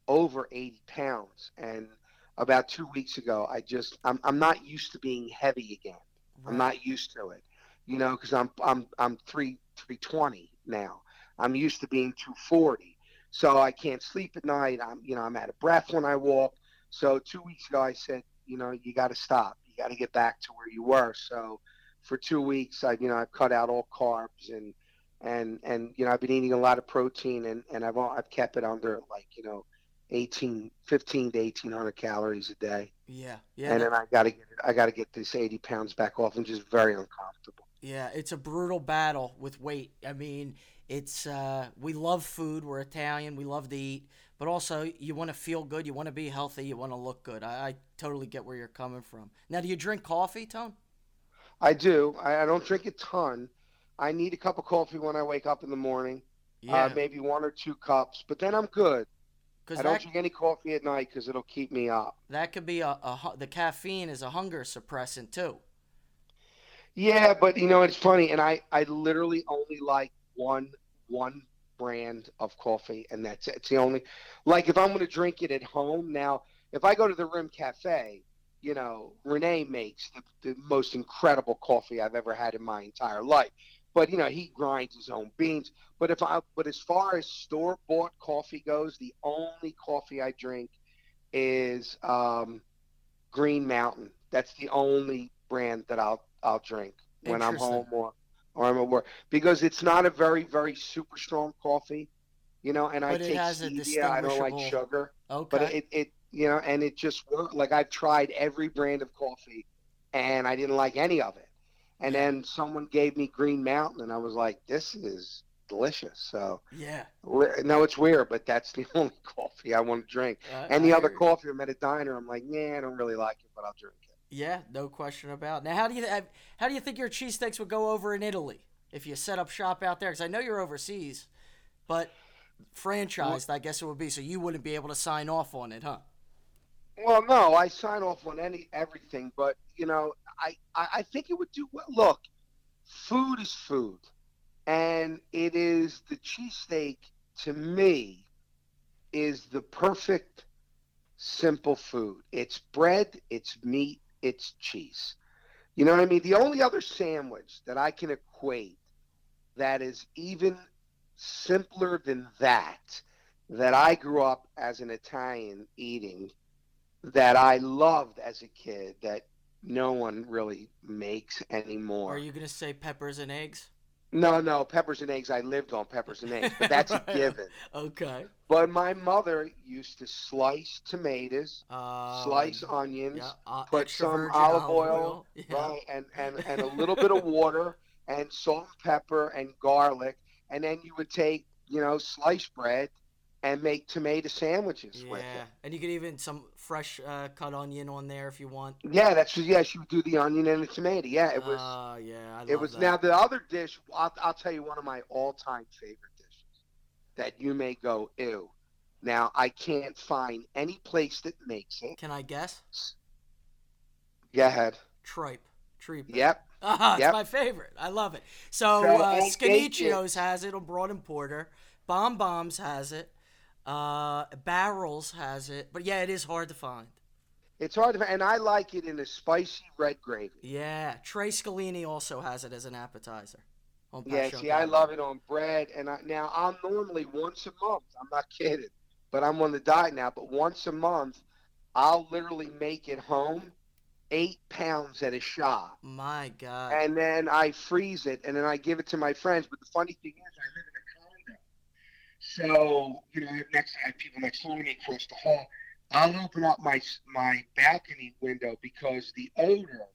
over 80 pounds. And about two weeks ago, I just I'm I'm not used to being heavy again. I'm not used to it, you know, because I'm I'm I'm three 320 now. I'm used to being 240, so I can't sleep at night. I'm you know I'm out of breath when I walk. So two weeks ago, I said, you know, you got to stop. You got to get back to where you were. So for two weeks, I you know I've cut out all carbs and and and you know I've been eating a lot of protein and and I've all, I've kept it under like you know 18 15 to 1800 calories a day Yeah. Yeah. and then I got to get I got to get this 80 pounds back off. I'm just very uncomfortable. Yeah, it's a brutal battle with weight. I mean, it's uh, we love food. We're Italian. We love to eat, but also you want to feel good. You want to be healthy. You want to look good. I, I totally get where you're coming from. Now, do you drink coffee, Tone? I do. I, I don't drink a ton. I need a cup of coffee when I wake up in the morning. Yeah, Uh, maybe one or two cups, but then I'm good. because I don't that drink any coffee at night because it'll keep me up. that could be a, a the caffeine is a hunger suppressant too. Yeah, but you know it's funny, and I I literally only like one one brand of coffee, and that's it. It's the only like if I'm going to drink it at home now. If I go to the Rim Cafe, you know Renee makes the, the most incredible coffee I've ever had in my entire life. But you know he grinds his own beans. But if I but as far as store bought coffee goes, the only coffee I drink is um, Green Mountain. That's the only brand that I'll I'll drink when I'm home or or I'm at work because it's not a very very super strong coffee, you know. And I But it take stevia. I don't like sugar, Okay. but it it you know, and it just worked. Like I've tried every brand of coffee, and I didn't like any of it. And then someone gave me Green Mountain, and I was like, this is delicious. So yeah. no, it's weird, but that's the only coffee I want to drink. Uh, I- Any other you. coffee I'm at a diner, I'm like, yeah, I don't really like it, but I'll drink it. Yeah, no question about. Now, how do you how do you think your cheesesteaks would go over in Italy if you set up shop out there? Because I know you're overseas, but franchised, I guess it would be. So you wouldn't be able to sign off on it, huh? Well, no, I sign off on any everything, but you know, I, I, I think it would do well. Look, food is food, and it is the cheesesteak to me is the perfect simple food. It's bread, it's meat, it's cheese. You know what I mean? The only other sandwich that I can equate that is even simpler than that that I grew up as an Italian eating that I loved as a kid that no one really makes anymore. Are you gonna say peppers and eggs? No, no, peppers and eggs. I lived on peppers and eggs, but that's a given. Okay. But my mother used to slice tomatoes, Uh, slice onions, yeah, uh, put some virgin olive oil, Yeah. right, and, and, and a little bit of water and salt and pepper and garlic, and then you would take you know sliced bread and make tomato sandwiches with Yeah, it. and you could even some fresh uh, cut onion on there if you want. Yeah, that's yeah. She would do the onion and the tomato. Yeah, it was. Uh, yeah, I it was that. now the other dish. I'll, I'll tell you one of my all-time favorite dishes that you may go ew. Now I can't find any place that makes it. Can I guess? Go ahead. Tripe. Tripe. Yep. Ah, it's Yep. my favorite. I love it. So, So uh, has it on Broad and Porter. Bomb Bombs has it. Uh, Barrels has it. But yeah, it is hard to find. It's hard to, find, and I like it in a spicy red gravy. Yeah, Tre Scalini also has it as an appetizer. On Yeah, see, I love it on bread, and I, now I'm normally once a month. I'm not kidding, but I'm on the diet now. But once a month, I'll literally make it home, eight pounds at a shot, My God. and then I freeze it, and then I give it to my friends. But the funny thing is, I live in a condo, so you know, I have next I have people next to me across the hall. I'll open up my my balcony window because the odor,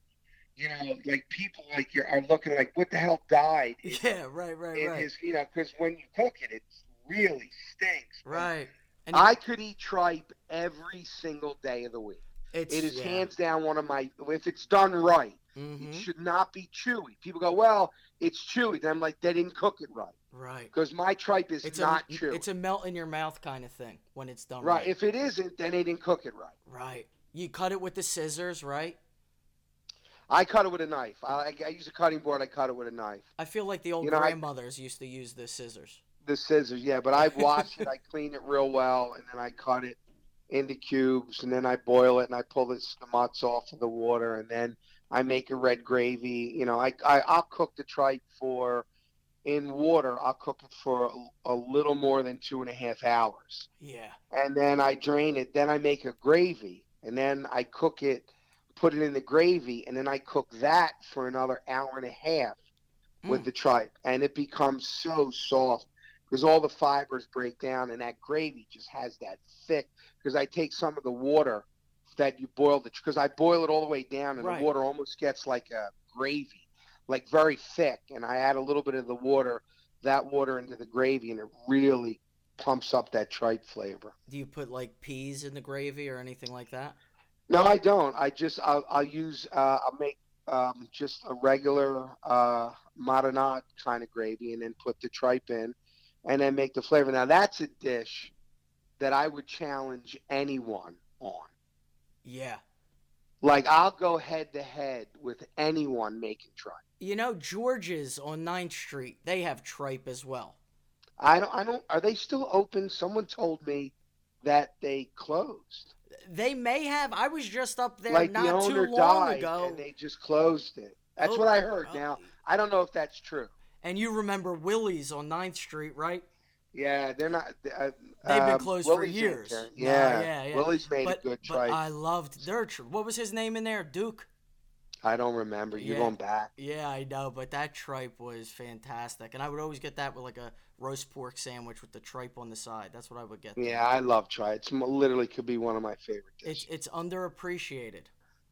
you know, like people like you are looking like, what the hell died? in- yeah, right, right, in right. his, you know, because when you cook it, it really stinks. right. And I could eat tripe every single day of the week. it's, It is yeah. hands down one of my. If it's done right, Mhm. it should not be chewy. People go, "Well, it's chewy." Then I'm like, they didn't cook it right Right. because my tripe is It's not a chewy. it's a melt in your mouth kind of thing when it's done right. right. If it isn't, then they didn't cook it right. right. You cut it with the scissors, right? I cut it with a knife. I, I use a cutting board. I cut it with a knife. I feel like the old You know, I- grandmothers used to use the scissors. The scissors, yeah, but I wash it, I clean it real well, and then I cut it into cubes, and then I boil it, and I pull the, the mutts off of the water, and then I make a red gravy. You know, I, I I'll cook the tripe for in water. I'll cook it for a, a little more than two and a half hours, Yeah. and then I drain it. Then I make a gravy, and then I cook it, put it in the gravy, and then I cook that for another hour and a half with Mm. the tripe, and it becomes so soft because all the fibers break down, and that gravy just has that thick. Because I take some of the water that you boiled it, because I boil it all the way down, and Right. the water almost gets like a gravy, like very thick, and I add a little bit of the water, that water into the gravy, and it really pumps up that tripe flavor. Do you put like peas in the gravy or anything like that? No, I don't. I just I'll, I'll use uh, I'll make um, just a regular uh, marinade kind of gravy, and then put the tripe in, and then make the flavor. Now that's a dish that I would challenge anyone on. Yeah. Like I'll go head to head with anyone making tripe. You know, George's on 9th Street, they have tripe as well. I don't. I don't. Are they still open? Someone told me that they closed. They may have. I was just up there like the not owner too long died ago. and they just closed it. That's Oh, what I heard. oh. Now I don't know if that's true. And you remember Willie's on 9th Street, right? Yeah, they're not. Uh, They've been um, closed for years. No, Yeah, yeah, yeah. Willie's made but, a good but tripe. I loved their What was his name in there? Duke? I don't remember. You're Yeah. going back. Yeah, I know, but that tripe was fantastic. And I would always get that with like a roast pork sandwich with the tripe on the side. That's what I would get. Yeah, I love tripe. It's literally could be one of my favorite It's dishes. it's underappreciated.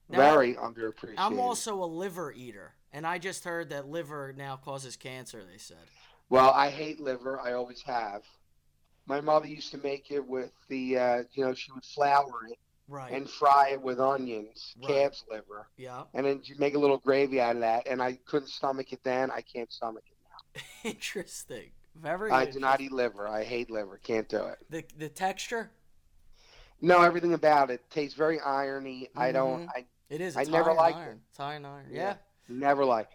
Now, Very underappreciated. I'm also a liver eater, and I just heard that liver now causes cancer. They said. Well, I hate liver. I always have. My mother used to make it with the, uh, you know, she would flour it Right. and fry it with onions, Right. calf's liver, yeah. and then you make a little gravy out of that. And I couldn't stomach it then. I can't stomach it now. interesting. Very. I do not eat liver. I hate liver. Can't do it. the the texture. No, everything about it tastes very irony. I don't. Mhm. I It is. I never like in liked iron. it. It's high in iron. Yeah. Yeah. never like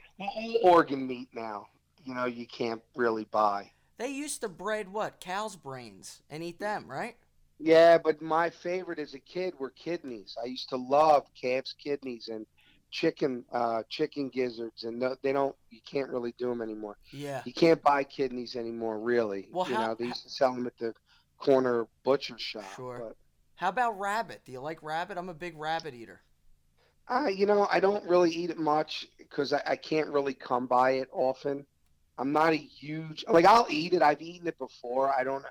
organ meat now. You know, you can't really buy. They used to breed what cow's brains and eat them, right? Yeah, but my favorite as a kid were kidneys. I used to love calf's kidneys and chicken, uh, chicken gizzards, and no, they don't. You can't really do them anymore. Yeah. You can't buy kidneys anymore, really. Well, you how- know, they used to sell them at the corner butcher shop. Sure. But How about rabbit? Do you like rabbit? I'm a big rabbit eater. Uh, you know, I don't really eat it much because I, I can't really come by it often. I'm not a huge like I'll eat it. I've eaten it before. I don't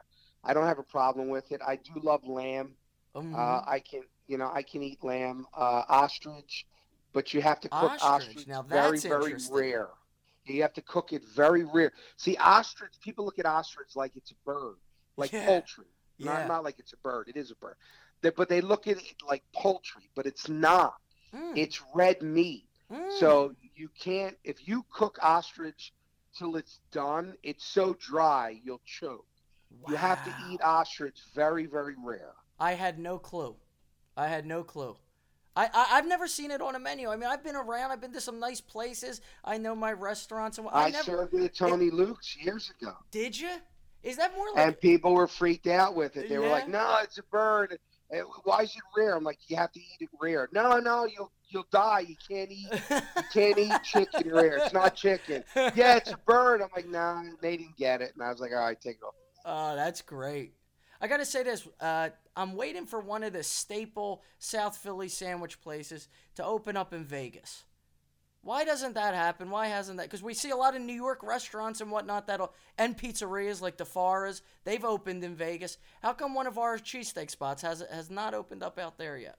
I don't have a problem with it. I do love lamb. Mhm. Uh, I can you know I can eat lamb, uh, ostrich, but you have to cook Ostrich, ostrich, now very very rare. You have to cook it very rare. See, ostrich. People look at ostrich like it's a bird, like Yeah. poultry. yeah. Not not like it's a bird. It is a bird. They, but they look at it like poultry, but it's not. Mm, It's red meat. mm. So you can't if you cook ostrich till it's done, it's so dry you'll choke. You have to eat ostrich very very rare. I had no clue. I had no clue. I, I I've never seen it on a menu. I mean, I've been around. I've been to some nice places. I know my restaurants and I, I, never served it at Tony Luke's years ago, did you. Is that more like and people were freaked out with it. They were like, "No, it's a bird. Why is it rare?" I'm like, "You have to eat it rare." No, no, you'll you'll die. You can't eat you can't eat chicken rare. It's not chicken. Yeah, it's a bird. I'm like, "Nah." They didn't get it, and I was like, "All right, take it off." Oh, that's great. I gotta say this. Uh, I'm waiting for one of the staple South Philly sandwich places to open up in Vegas. Why doesn't that happen? Why hasn't that? Because we see a lot of New York restaurants and whatnot that'll and pizzerias like the Faras. They've opened in Vegas. How come one of our cheesesteak spots has has not opened up out there yet?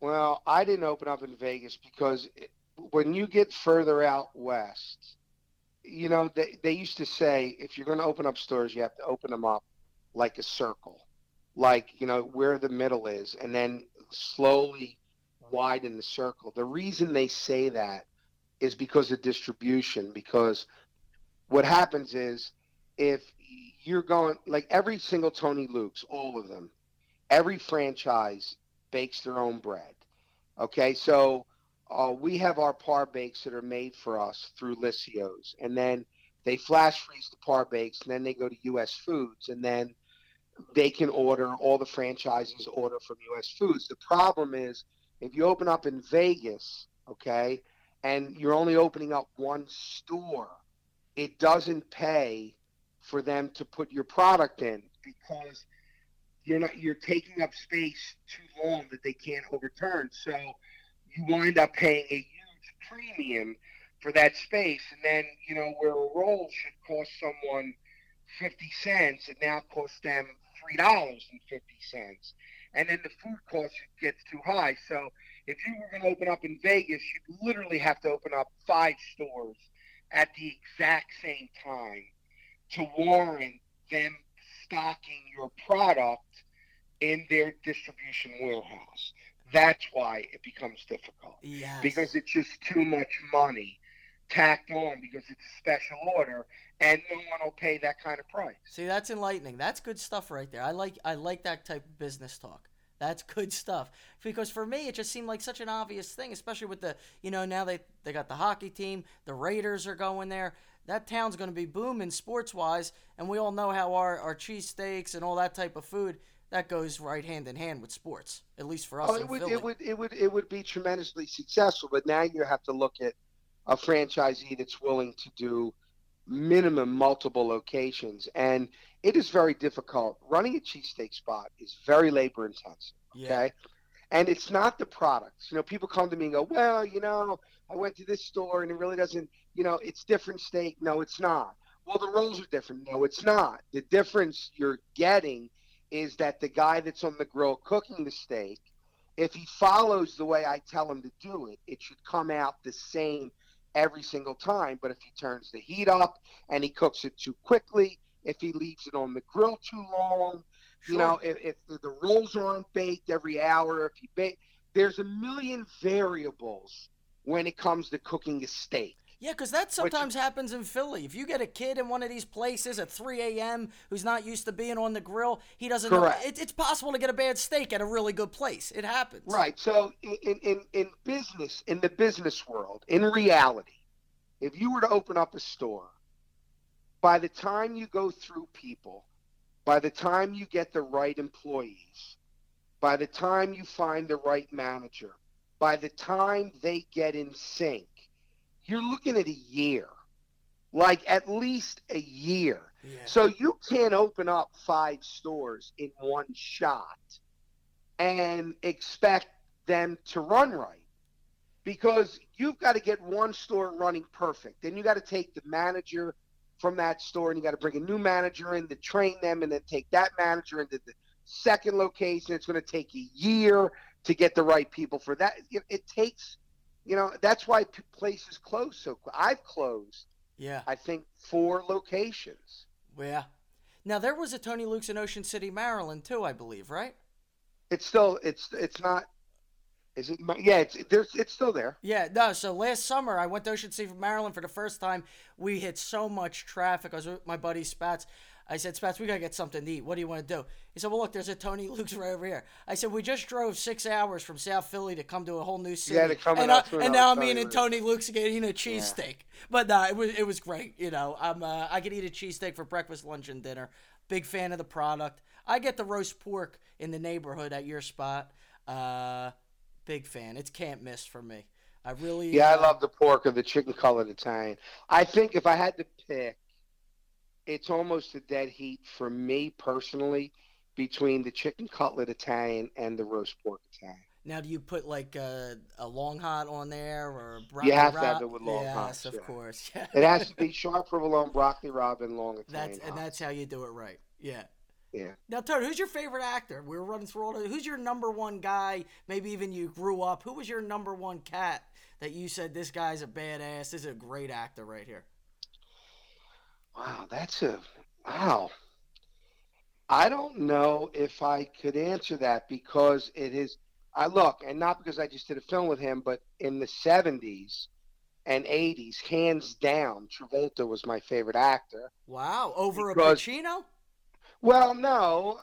Well, I didn't open up in Vegas because it, when you get further out west, you know, they, they used to say if you're going to open up stores, you have to open them up like a circle, like, you know, where the middle is, and then slowly widen the circle. The reason they say that is because of distribution, because what happens is if you're going, like every single Tony Luke's, all of them, every franchise bakes their own bread. Okay, so uh, we have our par bakes that are made for us through Lycios, and then they flash freeze the par bakes, and then they go to U.S. Foods, and then they can order. All the franchises order from U.S. Foods. The problem is if you open up in Vegas, okay, and you're only opening up one store, it doesn't pay for them to put your product in because you're not you're taking up space too long that they can't overturn. So you wind up paying a huge premium for that space, and then you know where a roll should cost someone fifty cents, it now costs them three dollars and fifty cents, and then the food cost gets too high. So if you were going to open up in Vegas, you'd literally have to open up five stores at the exact same time to warrant them stocking your product in their distribution warehouse. That's why it becomes difficult Yes. because it's just too much money tacked on because it's a special order and no one will pay that kind of price. See, that's enlightening. That's good stuff right there. I like I like that type of business talk. That's good stuff. Because for me, it just seemed like such an obvious thing, especially with the you know now they they got the hockey team, the Raiders are going there. That town's going to be booming sports wise, and we all know how our our cheesesteaks and all that type of food that goes right hand in hand with sports. At least for us Oh, it would, Philly. it would it would it would be tremendously successful, but now you have to look at a franchisee that's willing to do minimum multiple locations, and it is very difficult. Running a cheesesteak spot is very labor intensive. yeah. Okay. And it's not the products. You know, people come to me and go, well, you know, I went to this store and it really doesn't, you know, it's different steak. No, it's not. Well, the rolls are different. No, it's not. The difference you're getting is that the guy that's on the grill cooking the steak, if he follows the way I tell him to do it, it should come out the same every single time. But if he turns the heat up and he cooks it too quickly, if he leaves it on the grill too long, you know, if, if the- the rolls aren't baked every hour, if you bake, there's a million variables when it comes to cooking a steak. Yeah, because that sometimes happens in Philly. If you get a kid in one of these places at 3 a.m. who's not used to being on the grill, he doesn't Correct. know. It, it's possible to get a bad steak at a really good place. It happens. Right. So in, in, in business, in the business world, in reality, if you were to open up a store, by the time you go through people, by the time you get the right employees, by the time you find the right manager, by the time they get in sync, you're looking at a year. Like at least a year. Yeah. So you can't open up five stores in one shot and expect them to run right because you've got to get one store running perfect. Then you got to take the manager from that store and you got to bring a new manager in to train them and then take that manager into the second location. It's going to take a year to get the right people for that. It, it takes, you know, that's why p- places close so quick. I've closed, Yeah. I think, four locations. Yeah. Now there was a Tony Luke's in Ocean City, Maryland, too, I believe, right? It's still, it's, it's not. Is it? Yeah, it's there's, it's still there. Yeah, no. So last summer, I went to Ocean City, Maryland for the first time. We hit so much traffic. I was with my buddy Spats. I said, Spats, we gotta get something to eat. What do you want to do? He said, Well, look, there's a Tony Luke's right over here. I said, We just drove six hours from South Philly to come to a whole new city, to come and, I- to and now I'm Tony eating Luke's. Tony Luke's again, eating a cheesesteak. But no, it was it was great. You know, I'm uh, I could eat a cheesesteak for breakfast, lunch, and dinner. Big fan of the product. I get the roast pork in the neighborhood at your spot. Uh, big fan. It's can't miss for me. I really Yeah, I uh, love the pork or the chicken cutlet Italian. I think if I had to pick, it's almost a dead heat for me personally between the chicken cutlet Italian and the roast pork Italian. Now, do you put like a, a long hot on there or a You have to broccoli have it with long hot. yes, of yeah. course. Yeah. It has to be sharp provolone, broccoli robin, long Italian. that's and that's how you do it right. Yeah. yeah. Now, Tony, who's your favorite actor? We were running through all the. Who's your number one guy? Maybe even you grew up. Who was your number one cat that you said this guy's a badass? This is a great actor right here. Wow, that's a wow. I don't know if I could answer that because it is. I look, and not because I just did a film with him, but in the '70s and '80s, hands down, Travolta was my favorite actor. Wow, over Because- a Pacino? Well, no,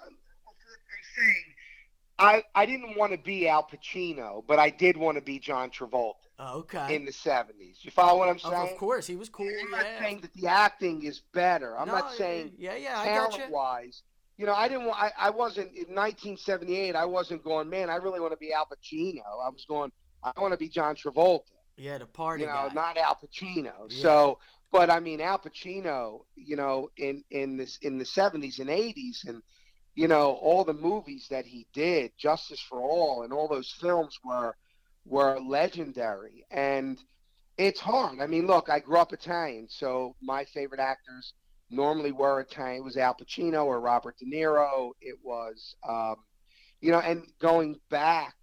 I I didn't want to be Al Pacino, but I did want to be John Travolta Oh, okay. in the '70s. You follow what I'm saying? of course, he was cool. I'm not yeah. saying that the acting is better. I'm No, not saying Yeah, yeah, I got you. talent wise. You know, I didn't. I, I wasn't in 1978. I wasn't going, man. I really want to be Al Pacino. I was going. I want to be John Travolta. Yeah, the party You know, guy. not Al Pacino. Yeah. So, but I mean, Al Pacino. You know, in in this in the 70s and 80s, and you know, all the movies that he did, Justice for All, and all those films were were legendary. And it's hard. I mean, look, I grew up Italian, so my favorite actors normally were Italian. It was Al Pacino or Robert De Niro. It was, um, you know, and going back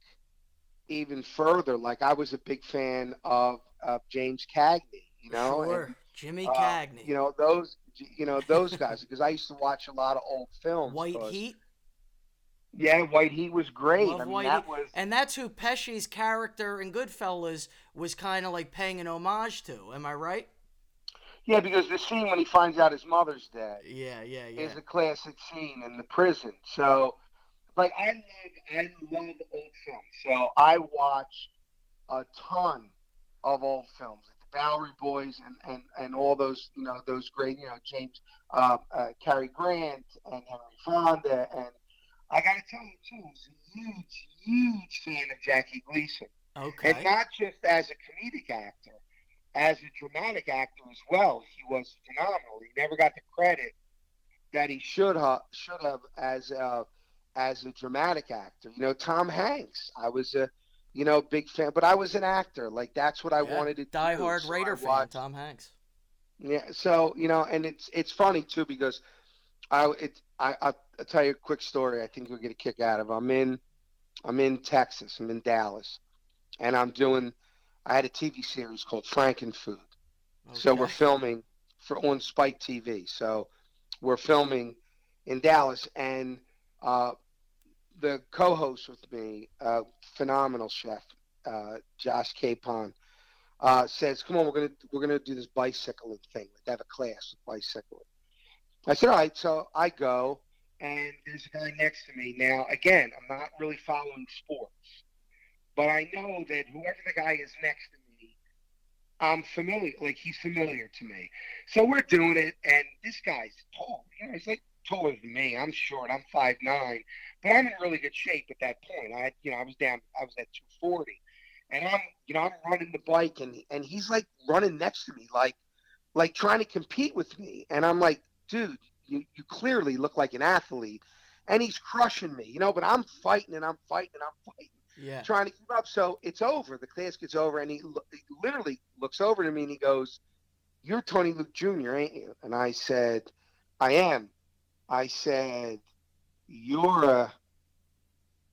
even further, like I was a big fan of, of James Cagney. You know, sure. and, Jimmy uh, Cagney. you know those, you know those guys because I used to watch a lot of old films. White Heat. Yeah, White Heat was great. I mean, that was And that's who Pesci's character in Goodfellas was kind of like paying an homage to. Am I right? yeah because the scene when he finds out his mother's dead. Yeah, yeah, yeah. is a classic scene in the prison. So, like, I love, I love old films. So I watch a ton of old films, like the Bowery Boys and, and, and all those, you know, those great, you know, James, uh, uh, Cary Grant and Henry Fonda. And I got to tell you, too, was a huge, huge fan of Jackie Gleason. Okay. And not just as a comedic actor, as a dramatic actor as well. He was phenomenal. He never got the credit that he should have should have as a, as a dramatic actor. You know, Tom Hanks. I was a you know big fan, but I was an actor. Like that's what I Yeah, wanted to Die do. Hard So Raider fan, Tom Hanks. yeah, so you know, and it's it's funny too because I it I I will tell you a quick story. I think you'll get a kick out of. I'm in I'm in Texas. I'm in Dallas, and I'm doing. I had a TV series called Frankenfood. So we're filming for on Spike TV. So we're filming in Dallas, and uh, the co-host with me, uh, phenomenal chef, uh, Josh Capon, uh, says, "Come on, we're gonna we're gonna do this bicycling thing. They have a class with bicycling." I said, "All right." So I go, and there's a guy next to me. Now, again, I'm not really following sports, but I know that whoever the guy is next to me, I'm familiar. Like he's familiar to me. So we're doing it, and this guy's tall. You know, he's like taller than me. I'm short. I'm five nine, but I'm in really good shape at that point. I, you know, I was down. I was at 240, and I'm, you know, I'm running the bike, and and he's like running next to me, like, like trying to compete with me, and I'm like, dude, you you clearly look like an athlete, and he's crushing me, you know, but I'm fighting and I'm fighting and I'm fighting Yeah. trying to keep up. So it's over. The class gets over, and he, lo- he literally looks over to me and he goes, "You're Tony Luke Jr., ain't you?" And I said, "I am." I said, "You're a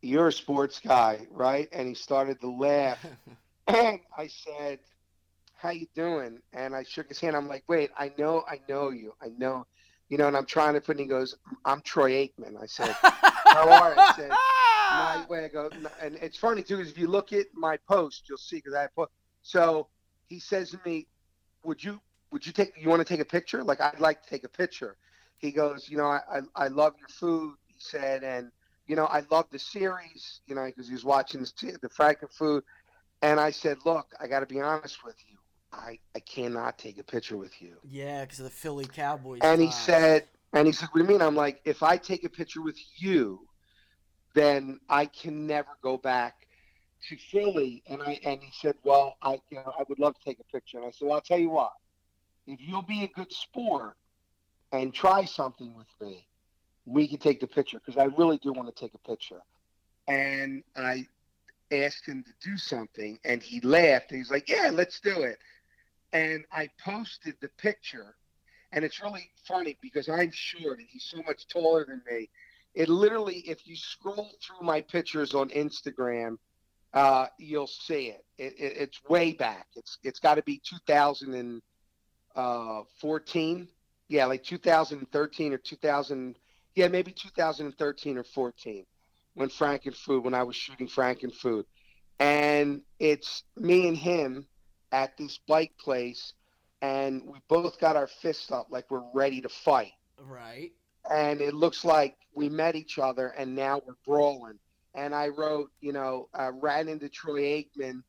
you're a sports guy, right?" And he started to laugh. and I said, "How you doing?" And I shook his hand. I'm like, "Wait, I know, I know you. I know." You know, and I'm trying to put, and he goes, I'm Troy Aikman. I said, How are you? I said, my way I go, and it's funny too, because if you look at my post, you'll see because I put. So he says to me, "Would you would you take you want to take a picture? Like I'd like to take a picture." he goes, you know, I, I, I love your food. He said, and you know, I love the series, you know, because he was watching the, the Franken food. And I said, look, I got to be honest with you. I, I cannot take a picture with you. Yeah, because of the Philly Cowboys. And he said, and he said, what do you mean? I'm like, if I take a picture with you, then I can never go back to Philly. And I and he said, well, I you know I would love to take a picture. And I said, well, I'll tell you what, if you'll be a good sport and try something with me, we can take the picture because I really do want to take a picture. And I asked him to do something, and he laughed. And he's like, yeah, let's do it. And I posted the picture, and it's really funny because I'm short and he's so much taller than me. It literally, if you scroll through my pictures on Instagram, uh, you'll see it. it, it it's way back. It's it's got to be 2014. Yeah, like 2013 or 2000. Yeah, maybe 2013 or 14 when Frankenfood when I was shooting Frankenfood, and it's me and him at this bike place, and we both got our fists up like we're ready to fight Right. and it looks like we met each other and now we're brawling. And I wrote, you know, uh, ran into Troy Aikman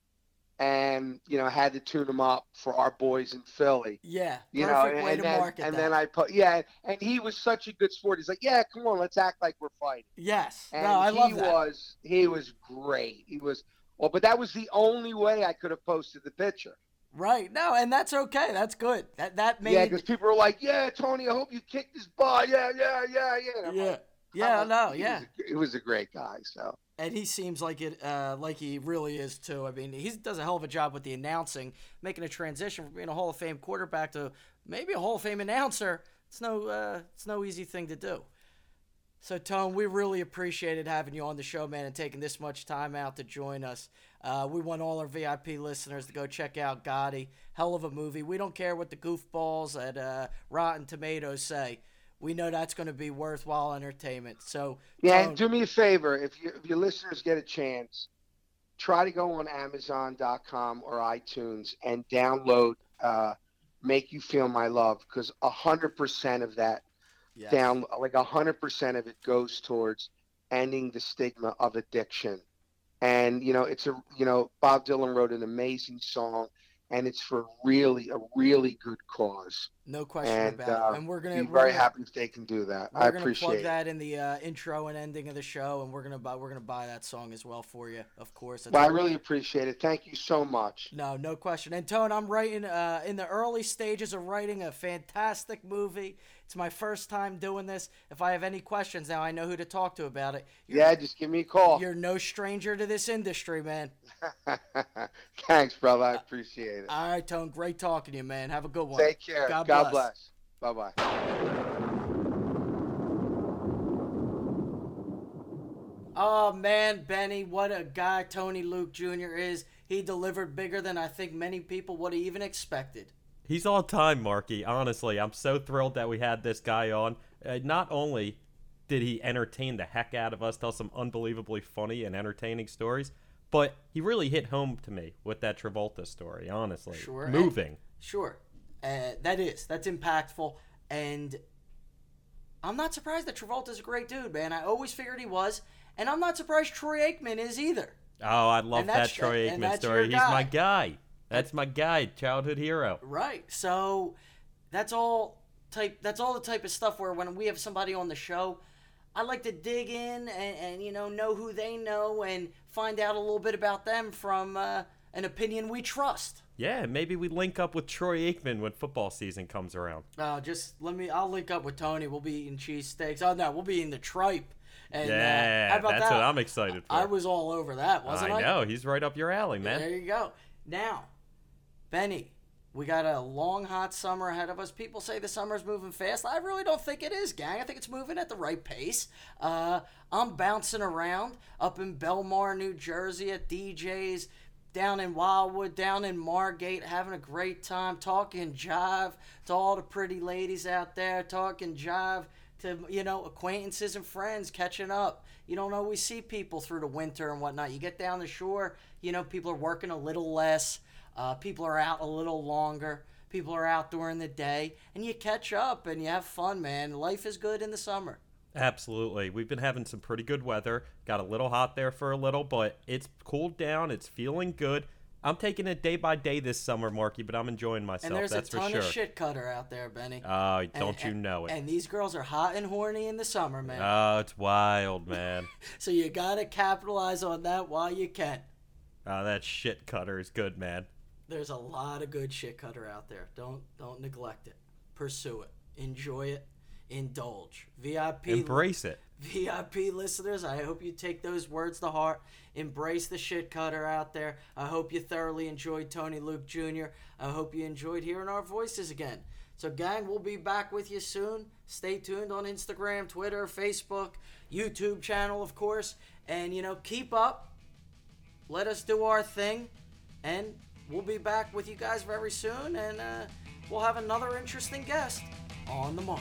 and, you know, had to tune him up for our boys in Philly. Yeah. You know, and, to then, and then I put, yeah, and he was such a good sport. He's like, yeah, come on, let's act like we're fighting. yes. And no, I he love that. was, he was great. He was, well, but that was the only way I could have posted the picture. Right. No, and that's okay. That's good. That that made. yeah, because people were like, yeah, Tony, I hope you kicked his butt. Yeah, yeah, yeah, yeah. Yeah. like, Yeah. I'm No. like, he Yeah. was a- He was a great guy. So. and he seems like it uh, like he really is too. I mean, he does a hell of a job with the announcing, making a transition from being a Hall of Fame quarterback to maybe a Hall of Fame announcer. It's no uh, it's no easy thing to do. So Tone, we really appreciated having you on the show, man, and taking this much time out to join us. Uh, we want all our VIP listeners to go check out Gotti. Hell of a movie. We don't care what the goofballs at uh, Rotten Tomatoes say. We know that's going to be worthwhile entertainment. So Yeah, Tone- and do me a favor if you if your listeners get a chance, try to go on Amazon.com or iTunes and download uh, "Make You Feel My Love" because hundred percent of that Yes. down like hundred percent of it goes towards ending the stigma of addiction. And you know, it's a you know Bob Dylan wrote an amazing song, and it's for really a really good cause. No question And about uh, it. And we're gonna we're very gonna- happy if they can do that. I appreciate plug it. that in the uh, intro and ending of the show, and we're gonna buy we're gonna buy that song as well for you, of course. Well, I really appreciate it. Thank you so much. no, no question. And Tone, I'm writing uh, in the early stages of writing a fantastic movie. It's my first time doing this. If I have any questions now, I know who to talk to about it. You're, Yeah, just give me a call. you're no stranger to this industry, man. Thanks, brother. I uh, appreciate it. All right, Tone, great talking to you, man. Have a good one. Take care. God God, bless. bless. Bye bye. Oh man, Benny, what a guy Tony Luke Jr. is. He delivered bigger than I think many people would have even expected. He's all time, Marky. Honestly, I'm so thrilled that we had this guy on. Uh, not only did he entertain the heck out of us, tell some unbelievably funny and entertaining stories, but he really hit home to me with that Travolta story. Honestly, Sure, and- moving. Sure, uh, that is that's impactful, and I'm not surprised that Travolta's a great dude, man. I always figured he was, and I'm not surprised Troy Aikman is either. Oh, I love that Troy Aikman story. He's my guy. That's my guy, childhood hero. Right. So that's all type. That's all the type of stuff where when we have somebody on the show, I like to dig in and, and you know know who they know and find out a little bit about them from uh, an opinion we trust. Yeah, maybe we link up with Troy Aikman when football season comes around. Uh, just let me. I'll link up with Tony. We'll be eating cheesesteaks. Oh no, we'll be in the tripe. And, uh, Yeah, about that's that? what I'm excited for. I was all over that, wasn't I? I know he's right up your alley, man. There you go. Now, Benny, we got a long, hot summer ahead of us. People say the summer's moving fast. I really don't think it is, gang. I think it's moving at the right pace. Uh, I'm bouncing around up in Belmar, New Jersey at D'Jais, down in Wildwood, down in Margate, having a great time, talking jive to all the pretty ladies out there, talking jive to, you know, acquaintances and friends, catching up. You don't always see people through the winter and whatnot. You get down the shore, you know, people are working a little less. Uh, people are out a little longer. People are out during the day, and you catch up and you have fun, man. Life is good in the summer. Absolutely. We've been having some pretty good weather. Got a little hot there for a little, but it's cooled down. It's feeling good. I'm taking it day by day this summer, Marky, but I'm enjoying myself. And there's that's a ton sure. of shit cutter out there, Benny. Oh, And- don't you and- know it? And these girls are hot and horny in the summer, man. Oh, it's wild, man. so you gotta capitalize on that while you can. oh, that shit cutter is good, man. There's a lot of good shit cutter out there. Don't don't neglect it. Pursue it. Enjoy it. Indulge. VIP Embrace it. VIP listeners, I hope you take those words to heart. Embrace the shit cutter out there. I hope you thoroughly enjoyed Tony Luke Jr. I hope you enjoyed hearing our voices again. So, gang, we'll be back with you soon. Stay tuned on Instagram, Twitter, Facebook, YouTube channel, of course. And, you know, keep up. Let us do our thing. And we'll be back with you guys very soon. And uh, we'll have another interesting guest on the mark.